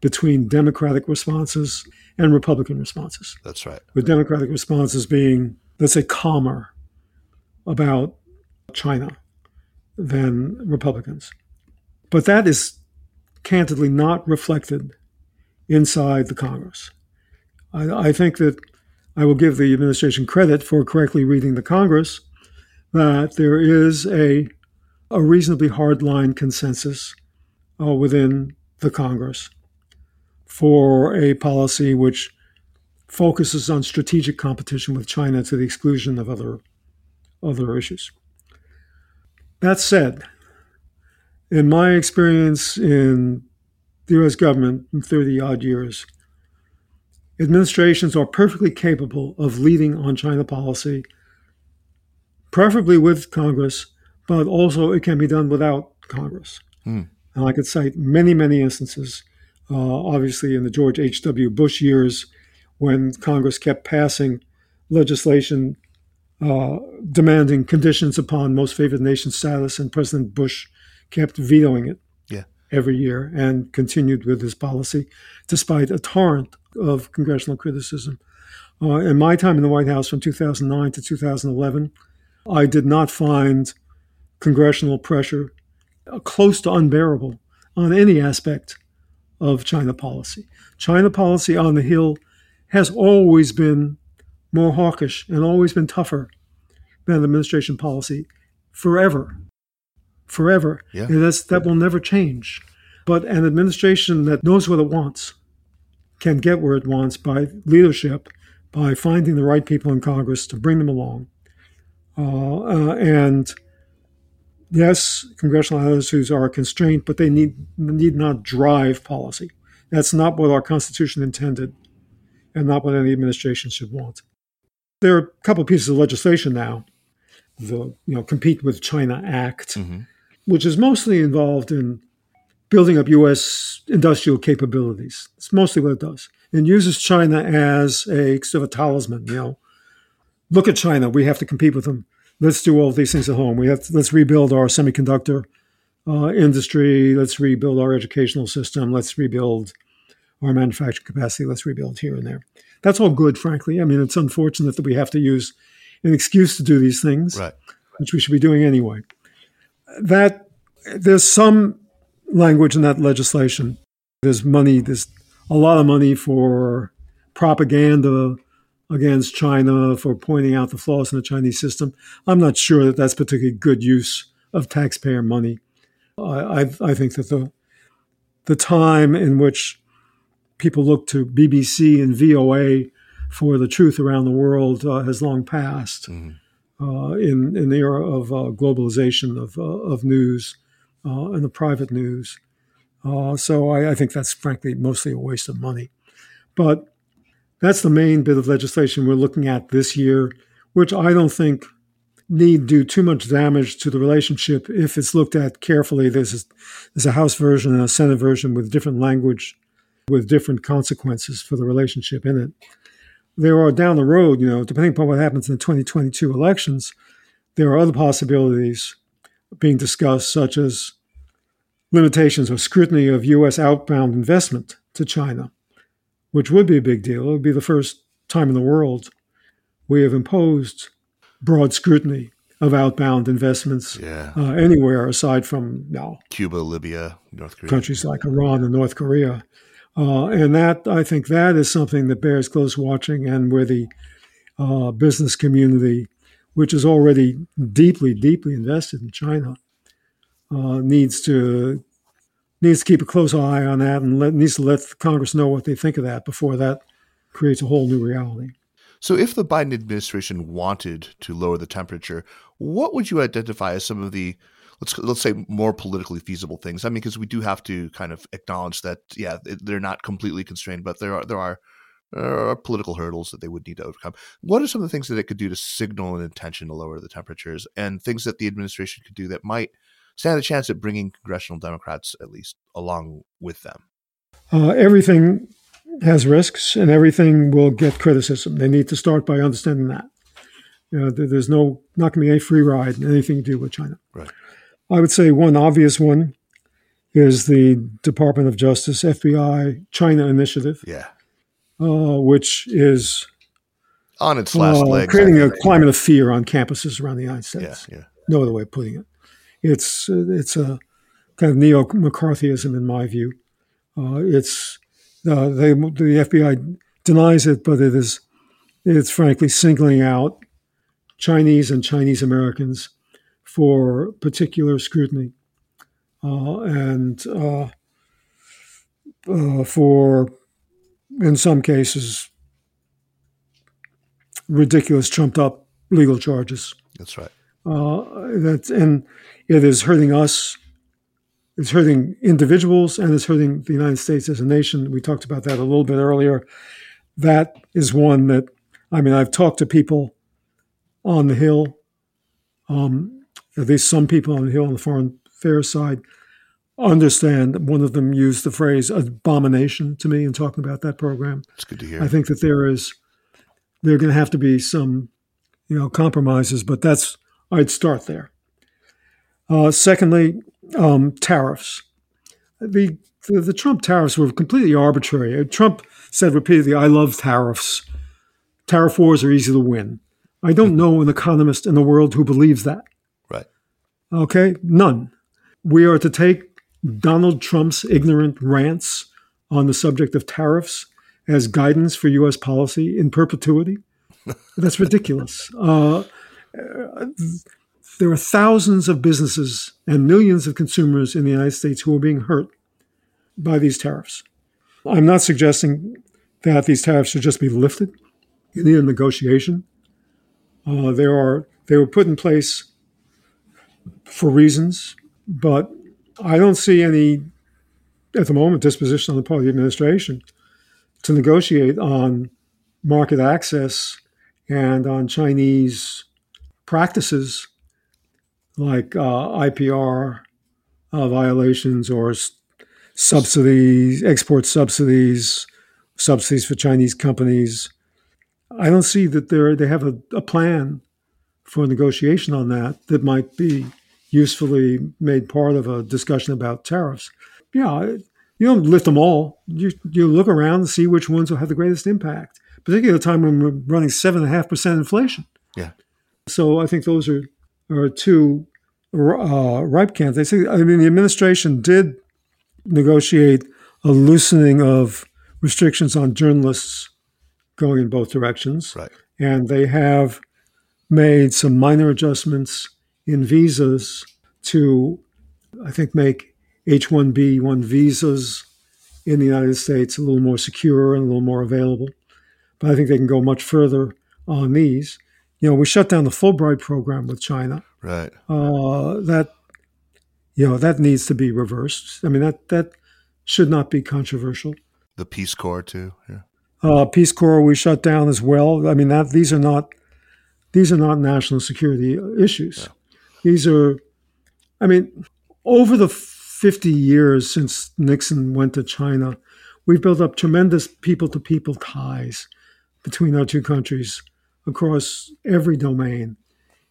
between Democratic responses and Republican responses. That's right. With Democratic responses being let's say, calmer about China than Republicans. But that is candidly not reflected inside the Congress. I, I, think that I will give the administration credit for correctly reading the Congress that there is a, a reasonably hardline consensus uh, within the Congress for a policy which focuses on strategic competition with China to the exclusion of other, other issues. That said, in my experience in the US government in 30 odd years, administrations are perfectly capable of leading on China policy, preferably with Congress, but also it can be done without Congress. Hmm. And I could cite many, many instances. Uh, obviously, in the George H.W. Bush years, when Congress kept passing legislation uh, demanding conditions upon most favored nation status, and President Bush kept vetoing it yeah. every year and continued with his policy despite a torrent of congressional criticism. Uh, in my time in the White House from 2009 to 2011, I did not find congressional pressure close to unbearable on any aspect of China policy. China policy on the Hill has always been more hawkish and always been tougher than administration policy forever. Forever. Yeah. And that's, that will never change. But an administration that knows what it wants can get where it wants by leadership, by finding the right people in Congress to bring them along. Uh, uh, and yes, congressional attitudes are a constraint, but they need need not drive policy. That's not what our Constitution intended and not what any administration should want. There are a couple of pieces of legislation now, the you know Compete with China Act, mm-hmm. which is mostly involved in building up U.S. industrial capabilities. It's mostly what it does. And uses China as a sort of a talisman. You know, look at China. We have to compete with them. Let's do all these things at home. We have to, let's rebuild our semiconductor uh, industry. Let's rebuild our educational system. Let's rebuild our manufacturing capacity. Let's rebuild here and there. That's all good, frankly. I mean, it's unfortunate that we have to use an excuse to do these things, right. which we should be doing anyway. That there's some language in that legislation. There's money. There's a lot of money for propaganda against China for pointing out the flaws in the Chinese system. I'm not sure that that's particularly good use of taxpayer money. I, I, I think that the the time in which people look to BBC and VOA for the truth around the world uh, has long passed. Mm-hmm. Uh, in in the era of uh, globalization of uh, of news uh, and the private news, uh, so I, I, think that's frankly mostly a waste of money. But that's the main bit of legislation we're looking at this year, which I don't think need do too much damage to the relationship if it's looked at carefully. There's a, there's a House version and a Senate version with different language with different consequences for the relationship in it. There are down the road, you know, depending upon what happens in the 2022 elections, there are other possibilities being discussed, such as limitations or scrutiny of U.S. outbound investment to China, which would be a big deal. It would be the first time in the world we have imposed broad scrutiny of outbound investments yeah. uh, anywhere aside from now Cuba, Libya, North Korea, countries like Iran and North Korea. Uh, and that I think that is something that bears close watching, and where the uh, business community, which is already deeply, deeply invested in China, uh, needs to needs to keep a close eye on that, and let, needs to let Congress know what they think of that before that creates a whole new reality. So, if the Biden administration wanted to lower the temperature, what would you identify as some of the let's let's say more politically feasible things. I mean, because we do have to kind of acknowledge that yeah, they're not completely constrained, but there are there are there are political hurdles that they would need to overcome. What are some of the things that it could do to signal an intention to lower the temperatures, and things that the administration could do that might stand a chance at bringing congressional Democrats at least along with them? Uh, everything has risks, and everything will get criticism. They need to start by understanding that. You know, there's no not going to be any free ride in anything to do with China. Right. I would say one obvious one is the Department of Justice FBI China Initiative. Yeah. Uh, which is on its last uh, legs, creating a climate of fear on campuses around the United States. Yeah, yeah. No other way of putting it. It's it's a kind of neo McCarthyism in my view. Uh, it's uh, they, the FBI denies it, but it is it's frankly singling out Chinese and Chinese Americans for particular scrutiny uh, and uh, uh, for, in some cases, ridiculous, trumped up legal charges. That's right. Uh, that's and it is hurting us. It's hurting individuals and it's hurting the United States as a nation. We talked about that a little bit earlier. That is one that, I mean, I've talked to people on the Hill um, at least some people on the Hill on the foreign affairs side understand. One of them used the phrase abomination to me in talking about that program. It's good to hear. I think that there is there are going to have to be some, you know, compromises, but that's I'd start there. Uh, secondly, um, tariffs. The, the the Trump tariffs were completely arbitrary. Trump said repeatedly, "I love tariffs. Tariff wars are easy to win." I don't know an economist in the world who believes that. Right. Okay, none. We are to take Donald Trump's ignorant rants on the subject of tariffs as guidance for U.S. policy in perpetuity. That's ridiculous. Uh, there are thousands of businesses and millions of consumers in the United States who are being hurt by these tariffs. I'm not suggesting that these tariffs should just be lifted. You need a negotiation. Uh, there are they were put in place for reasons, but I don't see any, at the moment, disposition on the part of the administration to negotiate on market access and on Chinese practices like uh, IPR uh, violations or subsidies, export subsidies, subsidies for Chinese companies. I don't see that they they have a, a plan for negotiation on that that might be usefully made part of a discussion about tariffs. Yeah, you don't lift them all. You, you look around and see which ones will have the greatest impact, particularly at a time when we're running 7.5% inflation. Yeah. So I think those are, are two uh, ripe candidates. I mean, the administration did negotiate a loosening of restrictions on journalists going in both directions. Right. And they have made some minor adjustments in visas to, I think, make H 1B1 visas in the United States a little more secure and a little more available. But I think they can go much further on these. You know, we shut down the Fulbright program with China. Right. Uh, that, you know, that needs to be reversed. I mean, that that should not be controversial. The Peace Corps too. Yeah. Uh, Peace Corps we shut down as well. I mean, that these are not these are not national security issues. Yeah. These are, I mean, over the 50 years since Nixon went to China, we've built up tremendous people to people ties between our two countries across every domain.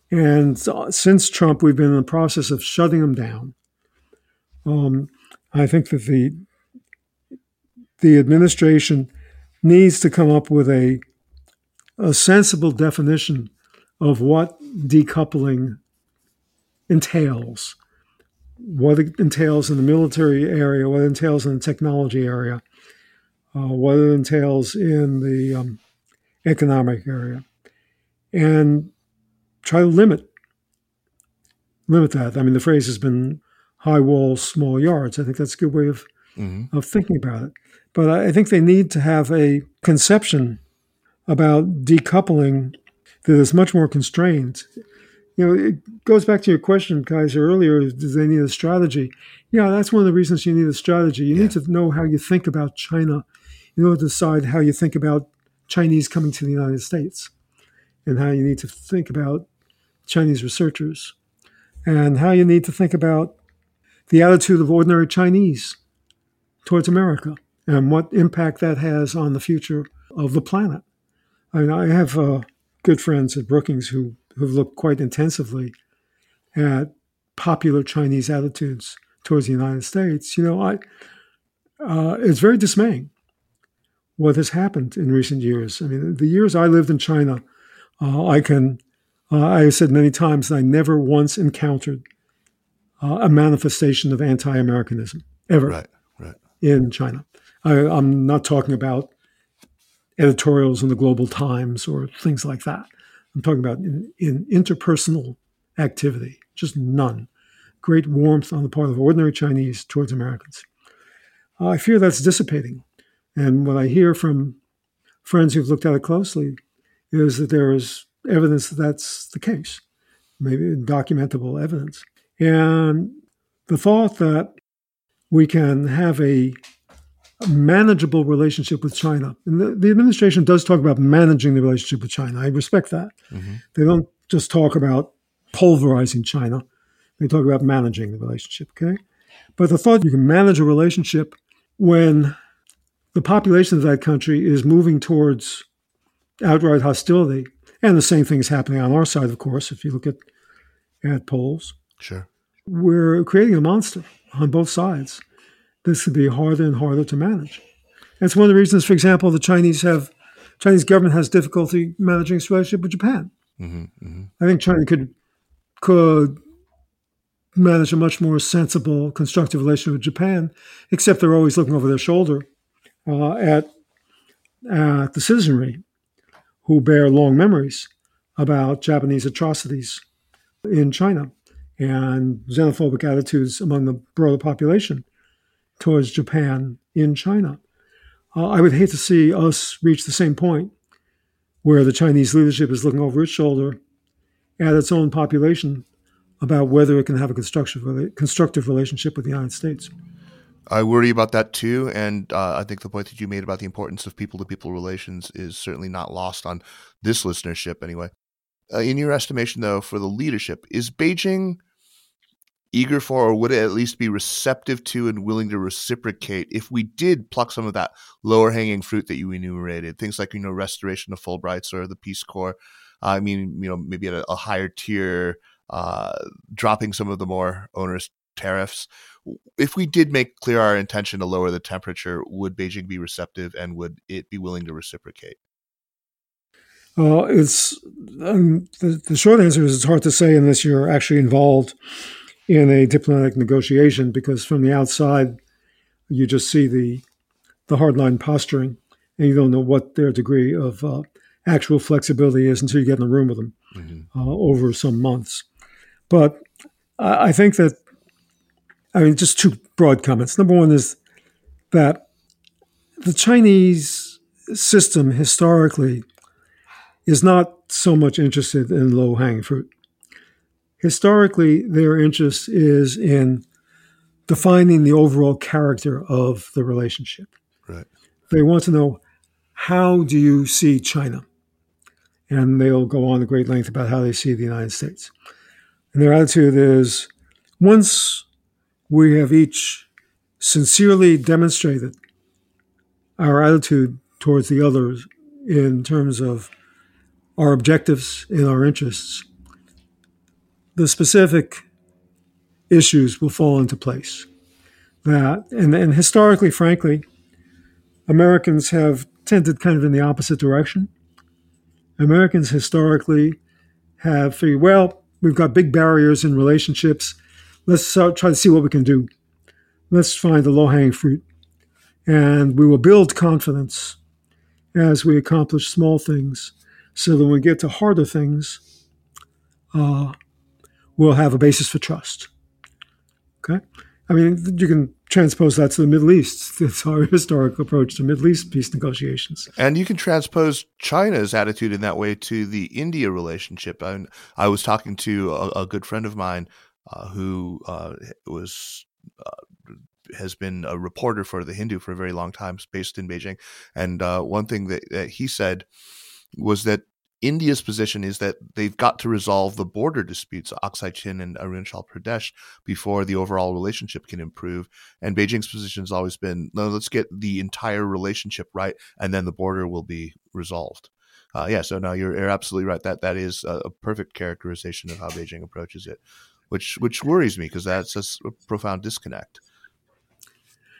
And since Trump, we've been in the process of shutting them down. Um, I think that the the administration needs to come up with a a sensible definition of what decoupling entails what it entails in the military area, what it entails in the technology area, uh, what it entails in the um, economic area, and try to limit limit that. I mean, the phrase has been high walls, small yards. I think that's a good way of mm-hmm. of thinking about it. But I think they need to have a conception about decoupling that is much more constrained you know, it goes back to your question, Kaiser, earlier. Do they need a strategy? Yeah, that's one of the reasons you need a strategy. You yeah. need to know how you think about China in order to decide how you think about Chinese coming to the United States and how you need to think about Chinese researchers and how you need to think about the attitude of ordinary Chinese towards America and what impact that has on the future of the planet. I mean, I have uh, good friends at Brookings who who've looked quite intensively at popular Chinese attitudes towards the United States, you know, I uh, it's very dismaying what has happened in recent years. I mean, the years I lived in China, uh, I can, uh, I have said many times that I never once encountered uh, a manifestation of anti-Americanism ever right, right. in China. I, I'm not talking about editorials in the Global Times or things like that. I'm talking about in, in interpersonal activity, just none. Great warmth on the part of ordinary Chinese towards Americans. Uh, I fear that's dissipating. And what I hear from friends who've looked at it closely is that there is evidence that that's the case, maybe documentable evidence. And the thought that we can have a manageable relationship with China. And the, the, administration does talk about managing the relationship with China. I respect that. Mm-hmm. They don't just talk about pulverizing China, they talk about managing the relationship, okay? But the thought you can manage a relationship when the population of that country is moving towards outright hostility, and the same thing is happening on our side, of course, if you look at, at polls. Sure. We're creating a monster on both sides this could be harder and harder to manage. It's one of the reasons, for example, the Chinese have Chinese government has difficulty managing its relationship with Japan. Mm-hmm, mm-hmm. I think China could could manage a much more sensible, constructive relationship with Japan, except they're always looking over their shoulder uh, at at the citizenry, who bear long memories about Japanese atrocities in China and xenophobic attitudes among the broader population towards Japan in China. Uh, I would hate to see us reach the same point where the Chinese leadership is looking over its shoulder at its own population about whether it can have a constructive, constructive relationship with the United States. I worry about that too, and uh, I think the point that you made about the importance of people-to-people relations is certainly not lost on this listenership, anyway. Uh, in your estimation, though, for the leadership, is Beijing eager for, or would it at least be receptive to and willing to reciprocate if we did pluck some of that lower hanging fruit that you enumerated? Things like, you know, restoration of Fulbrights or the Peace Corps. I mean, you know, maybe at a, a higher tier, uh, dropping some of the more onerous tariffs. If we did make clear our intention to lower the temperature, would Beijing be receptive and would it be willing to reciprocate? Uh, it's um, the, the short answer is it's hard to say unless you're actually involved in a diplomatic negotiation because from the outside you just see the the hardline posturing and you don't know what their degree of uh, actual flexibility is until you get in the room with them mm-hmm. uh, over some months. But I, I think that I mean just two broad comments. Number one is that the Chinese system historically is not so much interested in low hanging fruit historically, their interest is in defining the overall character of the relationship. Right. They want to know how do you see China? And they'll go on a great length about how they see the United States. And their attitude is once we have each sincerely demonstrated our attitude towards the others in terms of our objectives and our interests, the specific issues will fall into place. That and, and historically, frankly, Americans have tended kind of in the opposite direction. Americans historically have figured, well, we've got big barriers in relationships. Let's try to see what we can do. Let's find the low hanging fruit. And we will build confidence as we accomplish small things so that when we get to harder things, uh, will have a basis for trust. Okay? I mean, you can transpose that to the Middle East. It's our historic approach to Middle East peace negotiations. And you can transpose China's attitude in that way to the India relationship. I, I was talking to a, a, good friend of mine uh, who uh, was. Uh, has been a reporter for the Hindu for a very long time, based in Beijing. And uh, one thing that, that he said was that India's position is that they've got to resolve the border disputes, Aksai Chin and Arunachal Pradesh, before the overall relationship can improve. And Beijing's position has always been, no, let's get the entire relationship right, and then the border will be resolved. Uh, yeah, so no, you're, you're, absolutely right. That that is a, a, perfect characterization of how Beijing approaches it, which which worries me because that's a, profound disconnect.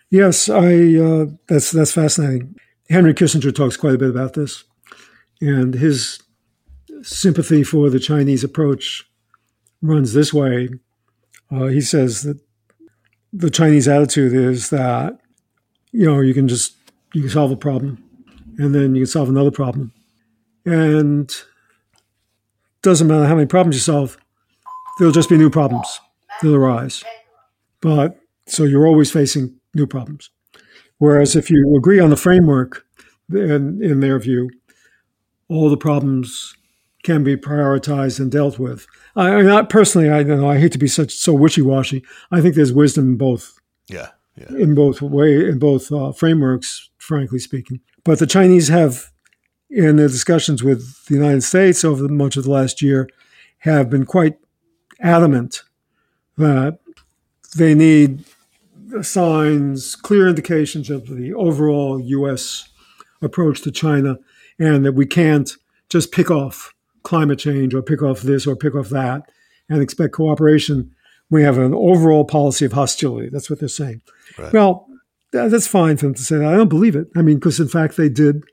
Yes, I uh, that's that's fascinating. Henry Kissinger talks quite a bit about this, and his sympathy for the Chinese approach runs this way. Uh, he says that the Chinese attitude is that you know you can just you can solve a problem, and then you can solve another problem, and doesn't matter how many problems you solve, there'll just be new problems that arise. But so you're always facing new problems. Whereas if you agree on the framework, in, in their view, all the problems can be prioritized and dealt with. I, I personally, I know I hate to be such so wishy washy. I think there's wisdom in both. Yeah, yeah. In both way, in both uh, frameworks, frankly speaking. But the Chinese have, in their discussions with the United States over much of the last year, have been quite adamant that they need signs, clear indications of the overall U.S. approach to China, and that we can't just pick off climate change or pick off this or pick off that and expect cooperation. We have an overall policy of hostility. That's what they're saying. Right. Well, that's fine for them to say that. I don't believe it. I mean, because in fact they did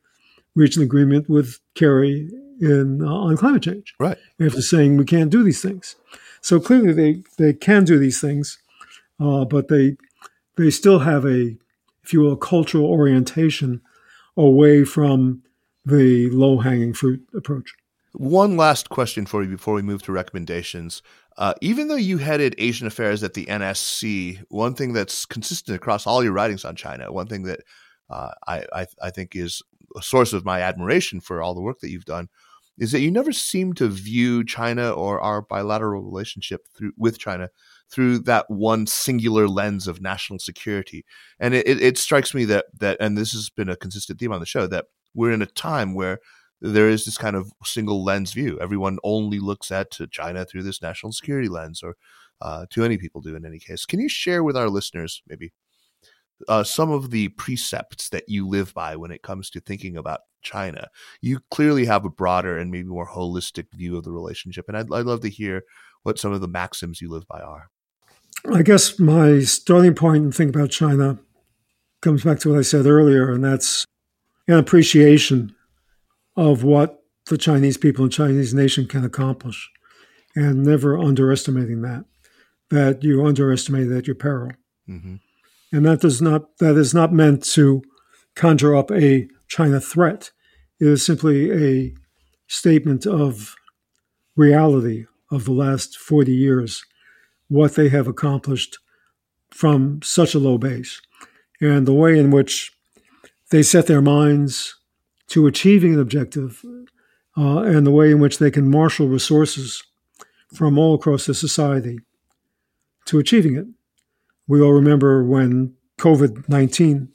reach an agreement with Kerry in uh, on climate change. Right. After saying we can't do these things, so clearly they they can do these things, uh, but they they still have a, if you will, cultural orientation away from the low hanging fruit approach. One last question for you before we move to recommendations. Uh, even though you headed Asian affairs at the NSC, one thing that's consistent across all your writings on China, one thing that uh, I, I, I think is a source of my admiration for all the work that you've done, is that you never seem to view China or our bilateral relationship through with China through that one singular lens of national security. And it, it, it strikes me that that, and this has been a consistent theme on the show, that we're in a time where there is this kind of single lens view. Everyone only looks at China through this national security lens, or uh, too many people do in any case. Can you share with our listeners maybe uh, some of the precepts that you live by when it comes to thinking about China? You clearly have a broader and maybe more holistic view of the relationship, and I'd, I'd love to hear what some of the maxims you live by are. I guess my starting point in thinking about China comes back to what I said earlier, and that's an appreciation of what the Chinese people and Chinese nation can accomplish, and never underestimating that. That you underestimate at your peril, mm-hmm. And that does not that is not meant to conjure up a China threat. It is simply a statement of reality of the last 40 years, what they have accomplished from such a low base, and the way in which they set their minds to achieving an objective, uh, and the way in which they can marshal resources from all across the society to achieving it. We all remember when COVID 19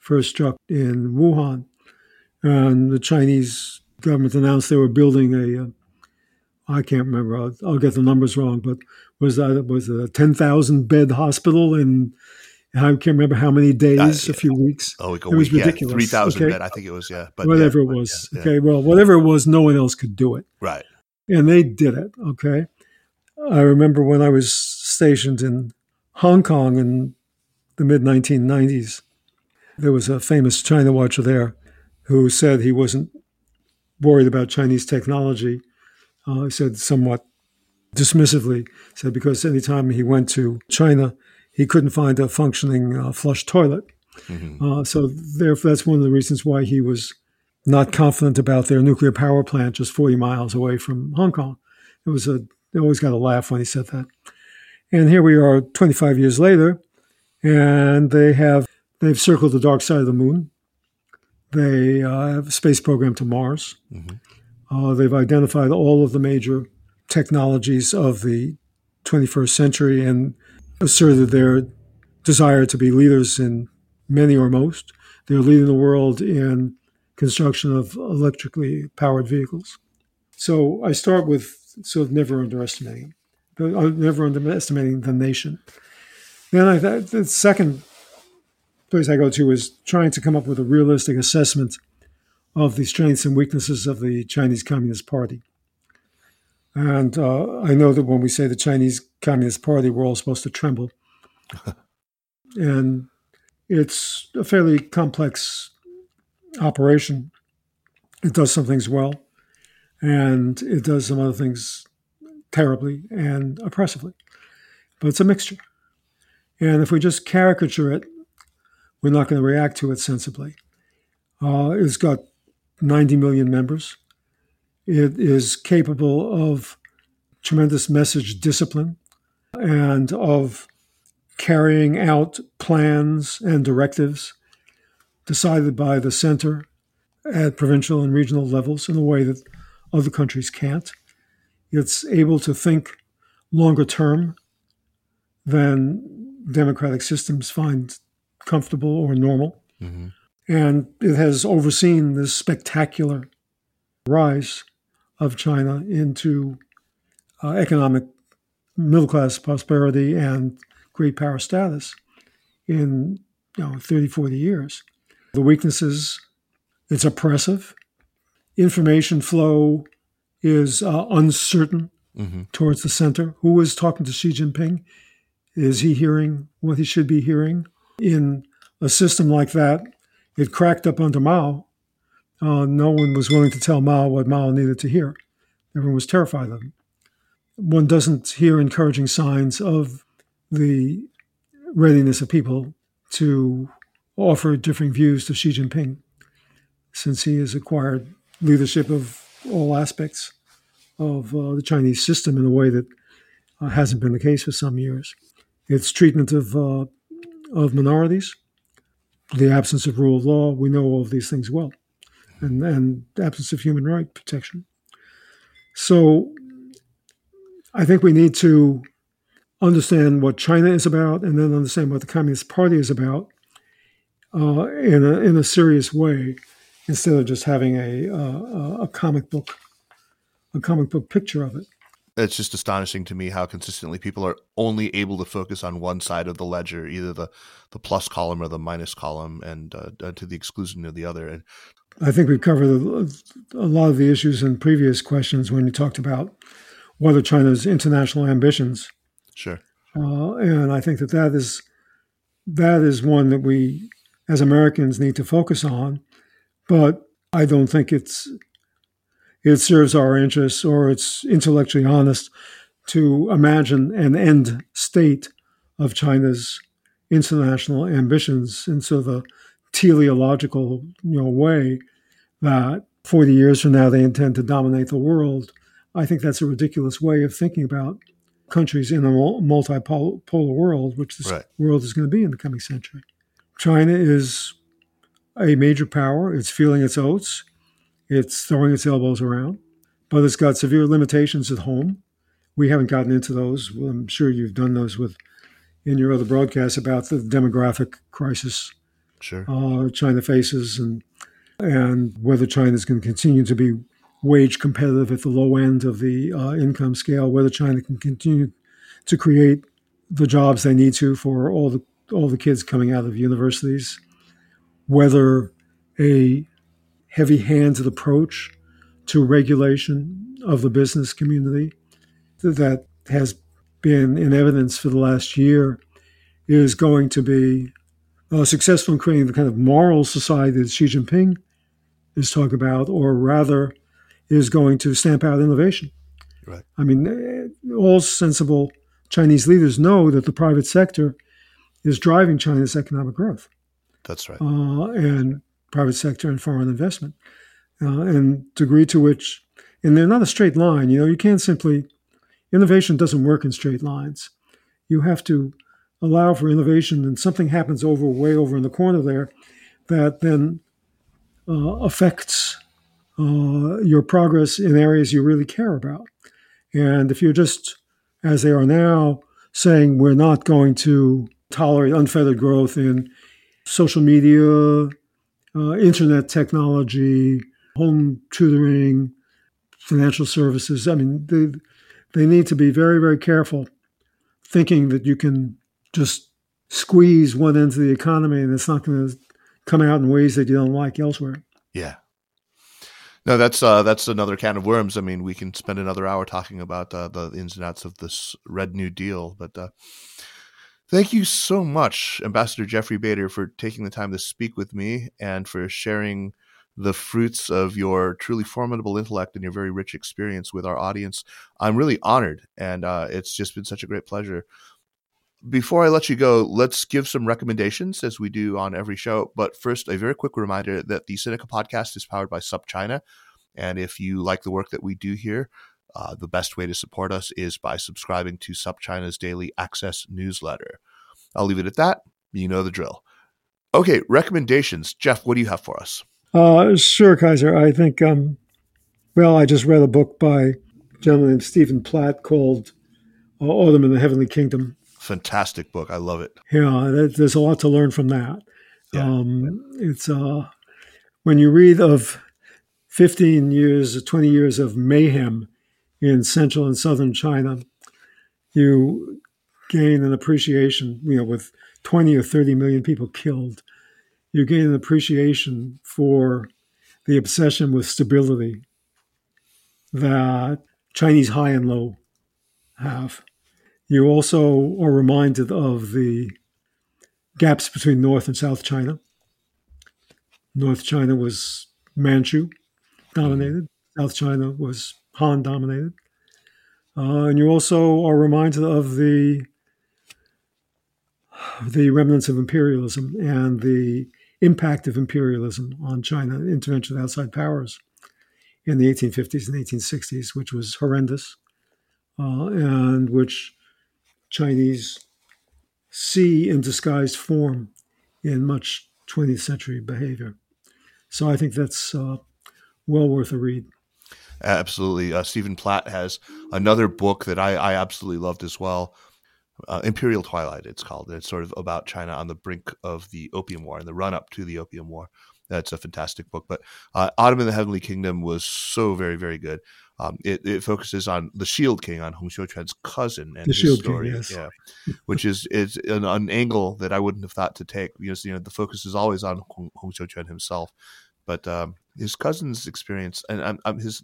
first struck in Wuhan, and the Chinese government announced they were building a, I can't remember. I'll, I'll, get the numbers wrong, but was that was a ten thousand bed hospital in I can't remember how many days, uh, a few weeks. Oh, like a it was ridiculous. Yeah, Three thousand okay? bed, I think it was. Yeah, but whatever yeah, it was. Yeah, okay, well, whatever it was, no one else could do it. Right. And they did it. Okay. I remember when I was stationed in Hong Kong in the mid 1990s. There was a famous China watcher there who said he wasn't worried about Chinese technology uh, he said somewhat dismissively, said because anytime he went to China, he couldn't find a functioning uh, flush toilet. Mm-hmm. Uh, so therefore, that's one of the reasons why he was not confident about their nuclear power plant just 40 miles away from Hong Kong. It was a they always got a laugh when he said that. And here we are 25 years later, and they have they've circled the dark side of the moon. They uh, have a space program to Mars. Mm-hmm. Uh, they've identified all of the major technologies of the 21st century and asserted their desire to be leaders in many or most. They're leading the world in construction of electrically powered vehicles. So I start with sort of never underestimating, never underestimating the nation. Then I, the second place I go to is trying to come up with a realistic assessment of the strengths and weaknesses of the Chinese Communist Party. And uh, I know that when we say the Chinese Communist Party, we're all supposed to tremble. and it's a fairly complex operation. It does some things well, and it does some other things terribly and oppressively. But it's a mixture. And if we just caricature it, we're not going to react to it sensibly. Uh, it's got 90 million members. It is capable of tremendous message discipline and of carrying out plans and directives decided by the center at provincial and regional levels in a way that other countries can't. It's able to think longer term than democratic systems find comfortable or normal. Mm-hmm. And it has overseen this spectacular rise of China into uh, economic middle class prosperity and great power status in you know 30 40 years the weaknesses it's oppressive information flow is uh, uncertain mm-hmm. towards the center who is talking to xi jinping is he hearing what he should be hearing in a system like that it cracked up under Mao. Uh, no one was willing to tell Mao what Mao needed to hear. Everyone was terrified of him. One doesn't hear encouraging signs of the readiness of people to offer differing views to Xi Jinping, since he has acquired leadership of all aspects of uh, the Chinese system in a way that uh, hasn't been the case for some years. Its treatment of uh, of minorities, the absence of rule of law. We know all of these things well, and and absence of human right protection. So, I think we need to understand what China is about, and then understand what the Communist Party is about uh, in a in a serious way, instead of just having a, a, a comic book a comic book picture of it. It's just astonishing to me how consistently people are only able to focus on one side of the ledger, either the, the plus column or the minus column, and uh, uh to the exclusion of the other. And I think we've covered a, a lot of the issues in previous questions when you talked about what are China's international ambitions. Sure. Uh, and I think that that is that is one that we as Americans need to focus on. But I don't think it's it serves our interests or it's intellectually honest to imagine an end state of China's international ambitions in sort of a teleological you know way that 40 years from now they intend to dominate the world. I think that's a ridiculous way of thinking about countries in a multipolar world, which this right. world is going to be in the coming century. China is a major power. It's feeling its oats. It's throwing its elbows around, but it's got severe limitations at home. We haven't gotten into those. I'm sure you've done those with in your other broadcasts about the demographic crisis sure. uh, China faces and and whether China is going to continue to be wage competitive at the low end of the uh, income scale, whether China can continue to create the jobs they need to for all the all the kids coming out of universities, whether a heavy-handed approach to regulation of the business community that has been in evidence for the last year is going to be uh, successful in creating the kind of moral society that Xi Jinping is talking about, or rather is going to stamp out innovation. Right. I mean, all sensible Chinese leaders know that the private sector is driving China's economic growth. That's right. Uh, and private sector and foreign investment, uh, and degree to which, and they're not a straight line. You know, you can't simply innovation doesn't work in straight lines. You have to allow for innovation, and something happens over way over in the corner there that then uh, affects uh, your progress in areas you really care about. And if you're just, as they are now, saying we're not going to tolerate unfettered growth in social media, uh, internet technology, home tutoring, financial services, I mean, they, they need to be very, very careful thinking that you can just squeeze one end of the economy and it's not going to come out in ways that you don't like elsewhere. Yeah. No, that's uh, that's another can of worms. I mean, we can spend another hour talking about uh, the ins and outs of this Red New Deal. But uh, thank you so much, Ambassador Jeffrey Bader, for taking the time to speak with me and for sharing the fruits of your truly formidable intellect and your very rich experience with our audience. I'm really honored, and uh, it's just been such a great pleasure before I let you go, let's give some recommendations as we do on every show. But first, a very quick reminder that the Sinica podcast is powered by SupChina. And if you like the work that we do here, uh, the best way to support us is by subscribing to SupChina's daily access newsletter. I'll leave it at that. You know the drill. Okay, recommendations. Jeff, what do you have for us? Uh, sure, Kaiser. I think, um, well, I just read a book by a gentleman named Stephen Platt called uh, Autumn in the Heavenly Kingdom fantastic book. I love it. Yeah, there's a lot to learn from that. Yeah. Um, it's uh, when you read of 15 years, 20 years of mayhem in central and southern China, you gain an appreciation, you know, with 20 or 30 million people killed, you gain an appreciation for the obsession with stability that Chinese high and low have. You also are reminded of the gaps between North and South China. North China was Manchu dominated, South China was Han dominated. Uh, and you also are reminded of the the remnants of imperialism and the impact of imperialism on China, intervention of outside powers in the 1850s and 1860s, which was horrendous, uh, and which Chinese see in disguised form in much 20th century behavior. So I think that's uh, well worth a read. Absolutely. Uh, Stephen Platt has another book that I, I absolutely loved as well. Uh, Imperial Twilight, it's called. It's sort of about China on the brink of the Opium War and the run up to the Opium War. That's a fantastic book. But uh, Autumn in the Heavenly Kingdom was so very, very good. Um, it, it, focuses on the Shield King, on Hong Xiuquan's cousin, and the his Shield story. King, yes. Yeah, which is is an, an, angle that I wouldn't have thought to take because you know the focus is always on Hong, Hong Xiuquan himself, but um, his cousin's experience and I'm, his.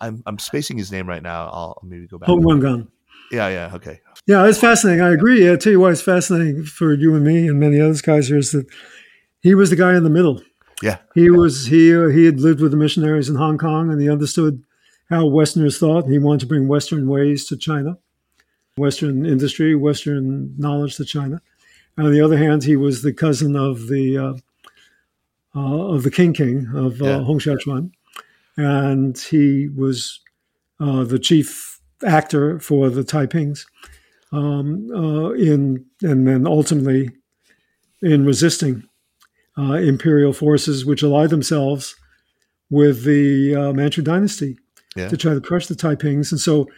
I'm I'm spacing his name right now. I'll maybe go back. Hong Rengan. Yeah, yeah, okay. Yeah, it's fascinating. I agree. I tell you why it's fascinating for you and me and many others guys here is that he was the guy in the middle. Yeah, he was he he had lived with the missionaries in Hong Kong and he understood how Westerners thought, and he wanted to bring Western ways to China, Western industry, Western knowledge to China. And on the other hand, he was the cousin of the uh, uh, of the King King of uh, yeah. Hong Xiuquan, and he was uh, the chief actor for the Taipings um, uh, in, and then ultimately in resisting uh, imperial forces, which allied themselves with the Manchu dynasty yeah. to try to crush the Taipings. And so,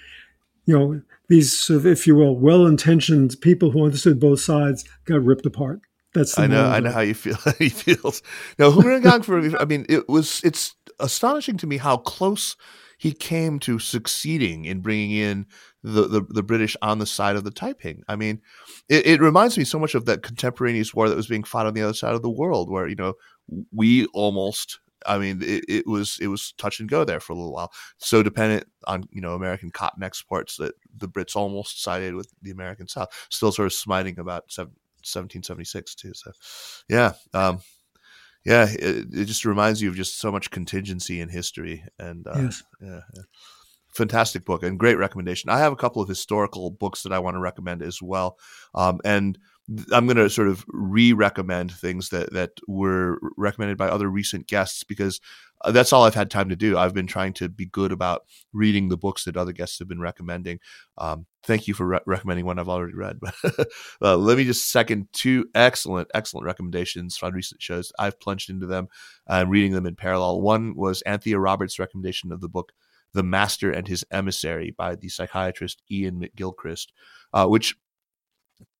you know, these, if you will, well-intentioned people who understood both sides got ripped apart. That's I know. I know how you feel. he feels. Now, No, Hong Rengan for. I mean, it was. It's astonishing to me how close he came to succeeding in bringing in the, the, the British on the side of the Taiping. I mean, it, it, reminds me so much of that contemporaneous war that was being fought on the other side of the world, where you know we almost I mean, it, it, was it was touch and go there for a little while. So dependent on you know American cotton exports that the Brits almost sided with the American South. Still sort of smiting about 1776 too. So, yeah, um, yeah, it, it, just reminds you of just so much contingency in history. And uh, yes. yeah, yeah fantastic book and great recommendation. I have a couple of historical books that I want to recommend as well. Um, and I'm going to sort of re-recommend things that that were recommended by other recent guests because uh, that's all I've had time to do. I've been trying to be good about reading the books that other guests have been recommending. Um, thank you for re- recommending one I've already read. uh, let me just second two excellent, excellent recommendations from recent shows. I've plunged into them. I'm reading them in parallel. One was Anthea Roberts' recommendation of the book "The Master and His Emissary" by the psychiatrist Iain McGilchrist, uh, which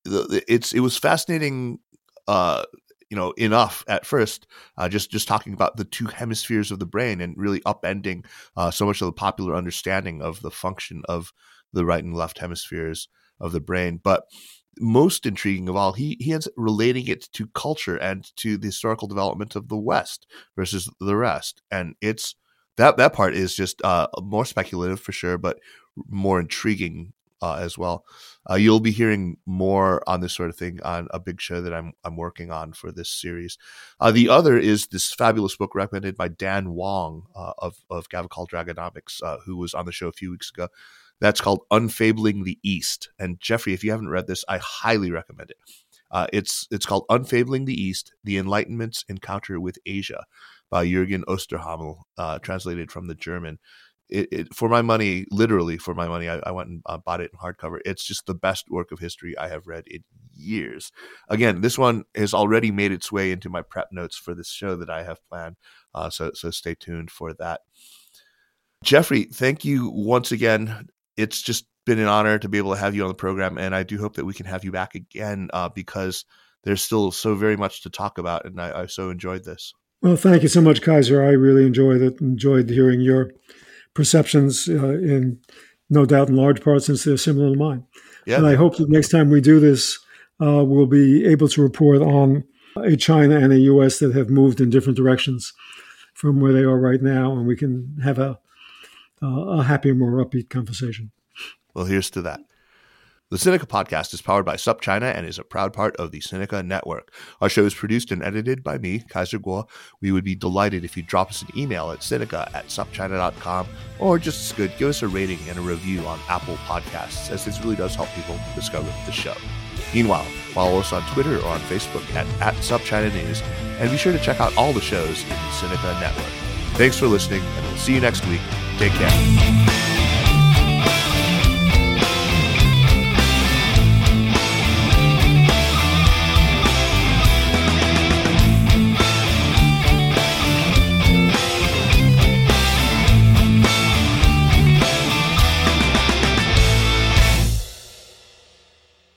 it's it was fascinating uh, you know enough at first uh, just just talking about the two hemispheres of the brain and really upending uh, so much of the popular understanding of the function of the right and left hemispheres of the brain. But most intriguing of all he he ends relating it to culture and to the historical development of the west versus the rest. And it's that that part is just uh, more speculative for sure but more intriguing uh, as well. Uh, you'll be hearing more on this sort of thing on a big show that I'm I'm working on for this series. Uh, the other is this fabulous book recommended by Dan Wang uh, of of Gavekal Dragonomics, uh, who was on the show a few weeks ago. That's called Unfabling the East. And Jeffrey, if you haven't read this, I highly recommend it. Uh, it's it's called Unfabling the East: The Enlightenment's Encounter with Asia by Jürgen Osterhammel, translated from the German it, it, for my money, literally for my money, I, I went and uh, bought it in hardcover. It's just the best work of history I have read in years. Again, this one has already made its way into my prep notes for this show that I have planned. Uh, so, so stay tuned for that. Jeffrey, thank you once again. It's just been an honor to be able to have you on the program, and I do hope that we can have you back again uh, because there's still so very much to talk about, and I, I so enjoyed this. Well, thank you so much, Kaiser. I really enjoyed it. Enjoyed hearing your perceptions uh, in no doubt in large part since they're similar to mine. Yeah. And I hope that next time we do this, uh, we'll be able to report on a China and a U.S. that have moved in different directions from where they are right now, and we can have a, a happier, more upbeat conversation. Well, here's to that. The Sinica podcast is powered by SupChina and is a proud part of the Sinica Network. Our show is produced and edited by me, Kaiser Kuo. We would be delighted if you drop us an email at sinica at supchina.com or just as good, give us a rating and a review on Apple Podcasts, as this really does help people discover the show. Meanwhile, follow us on Twitter or on Facebook at, at SupChina News, and be sure to check out all the shows in the Sinica Network. Thanks for listening, and we'll see you next week. Take care.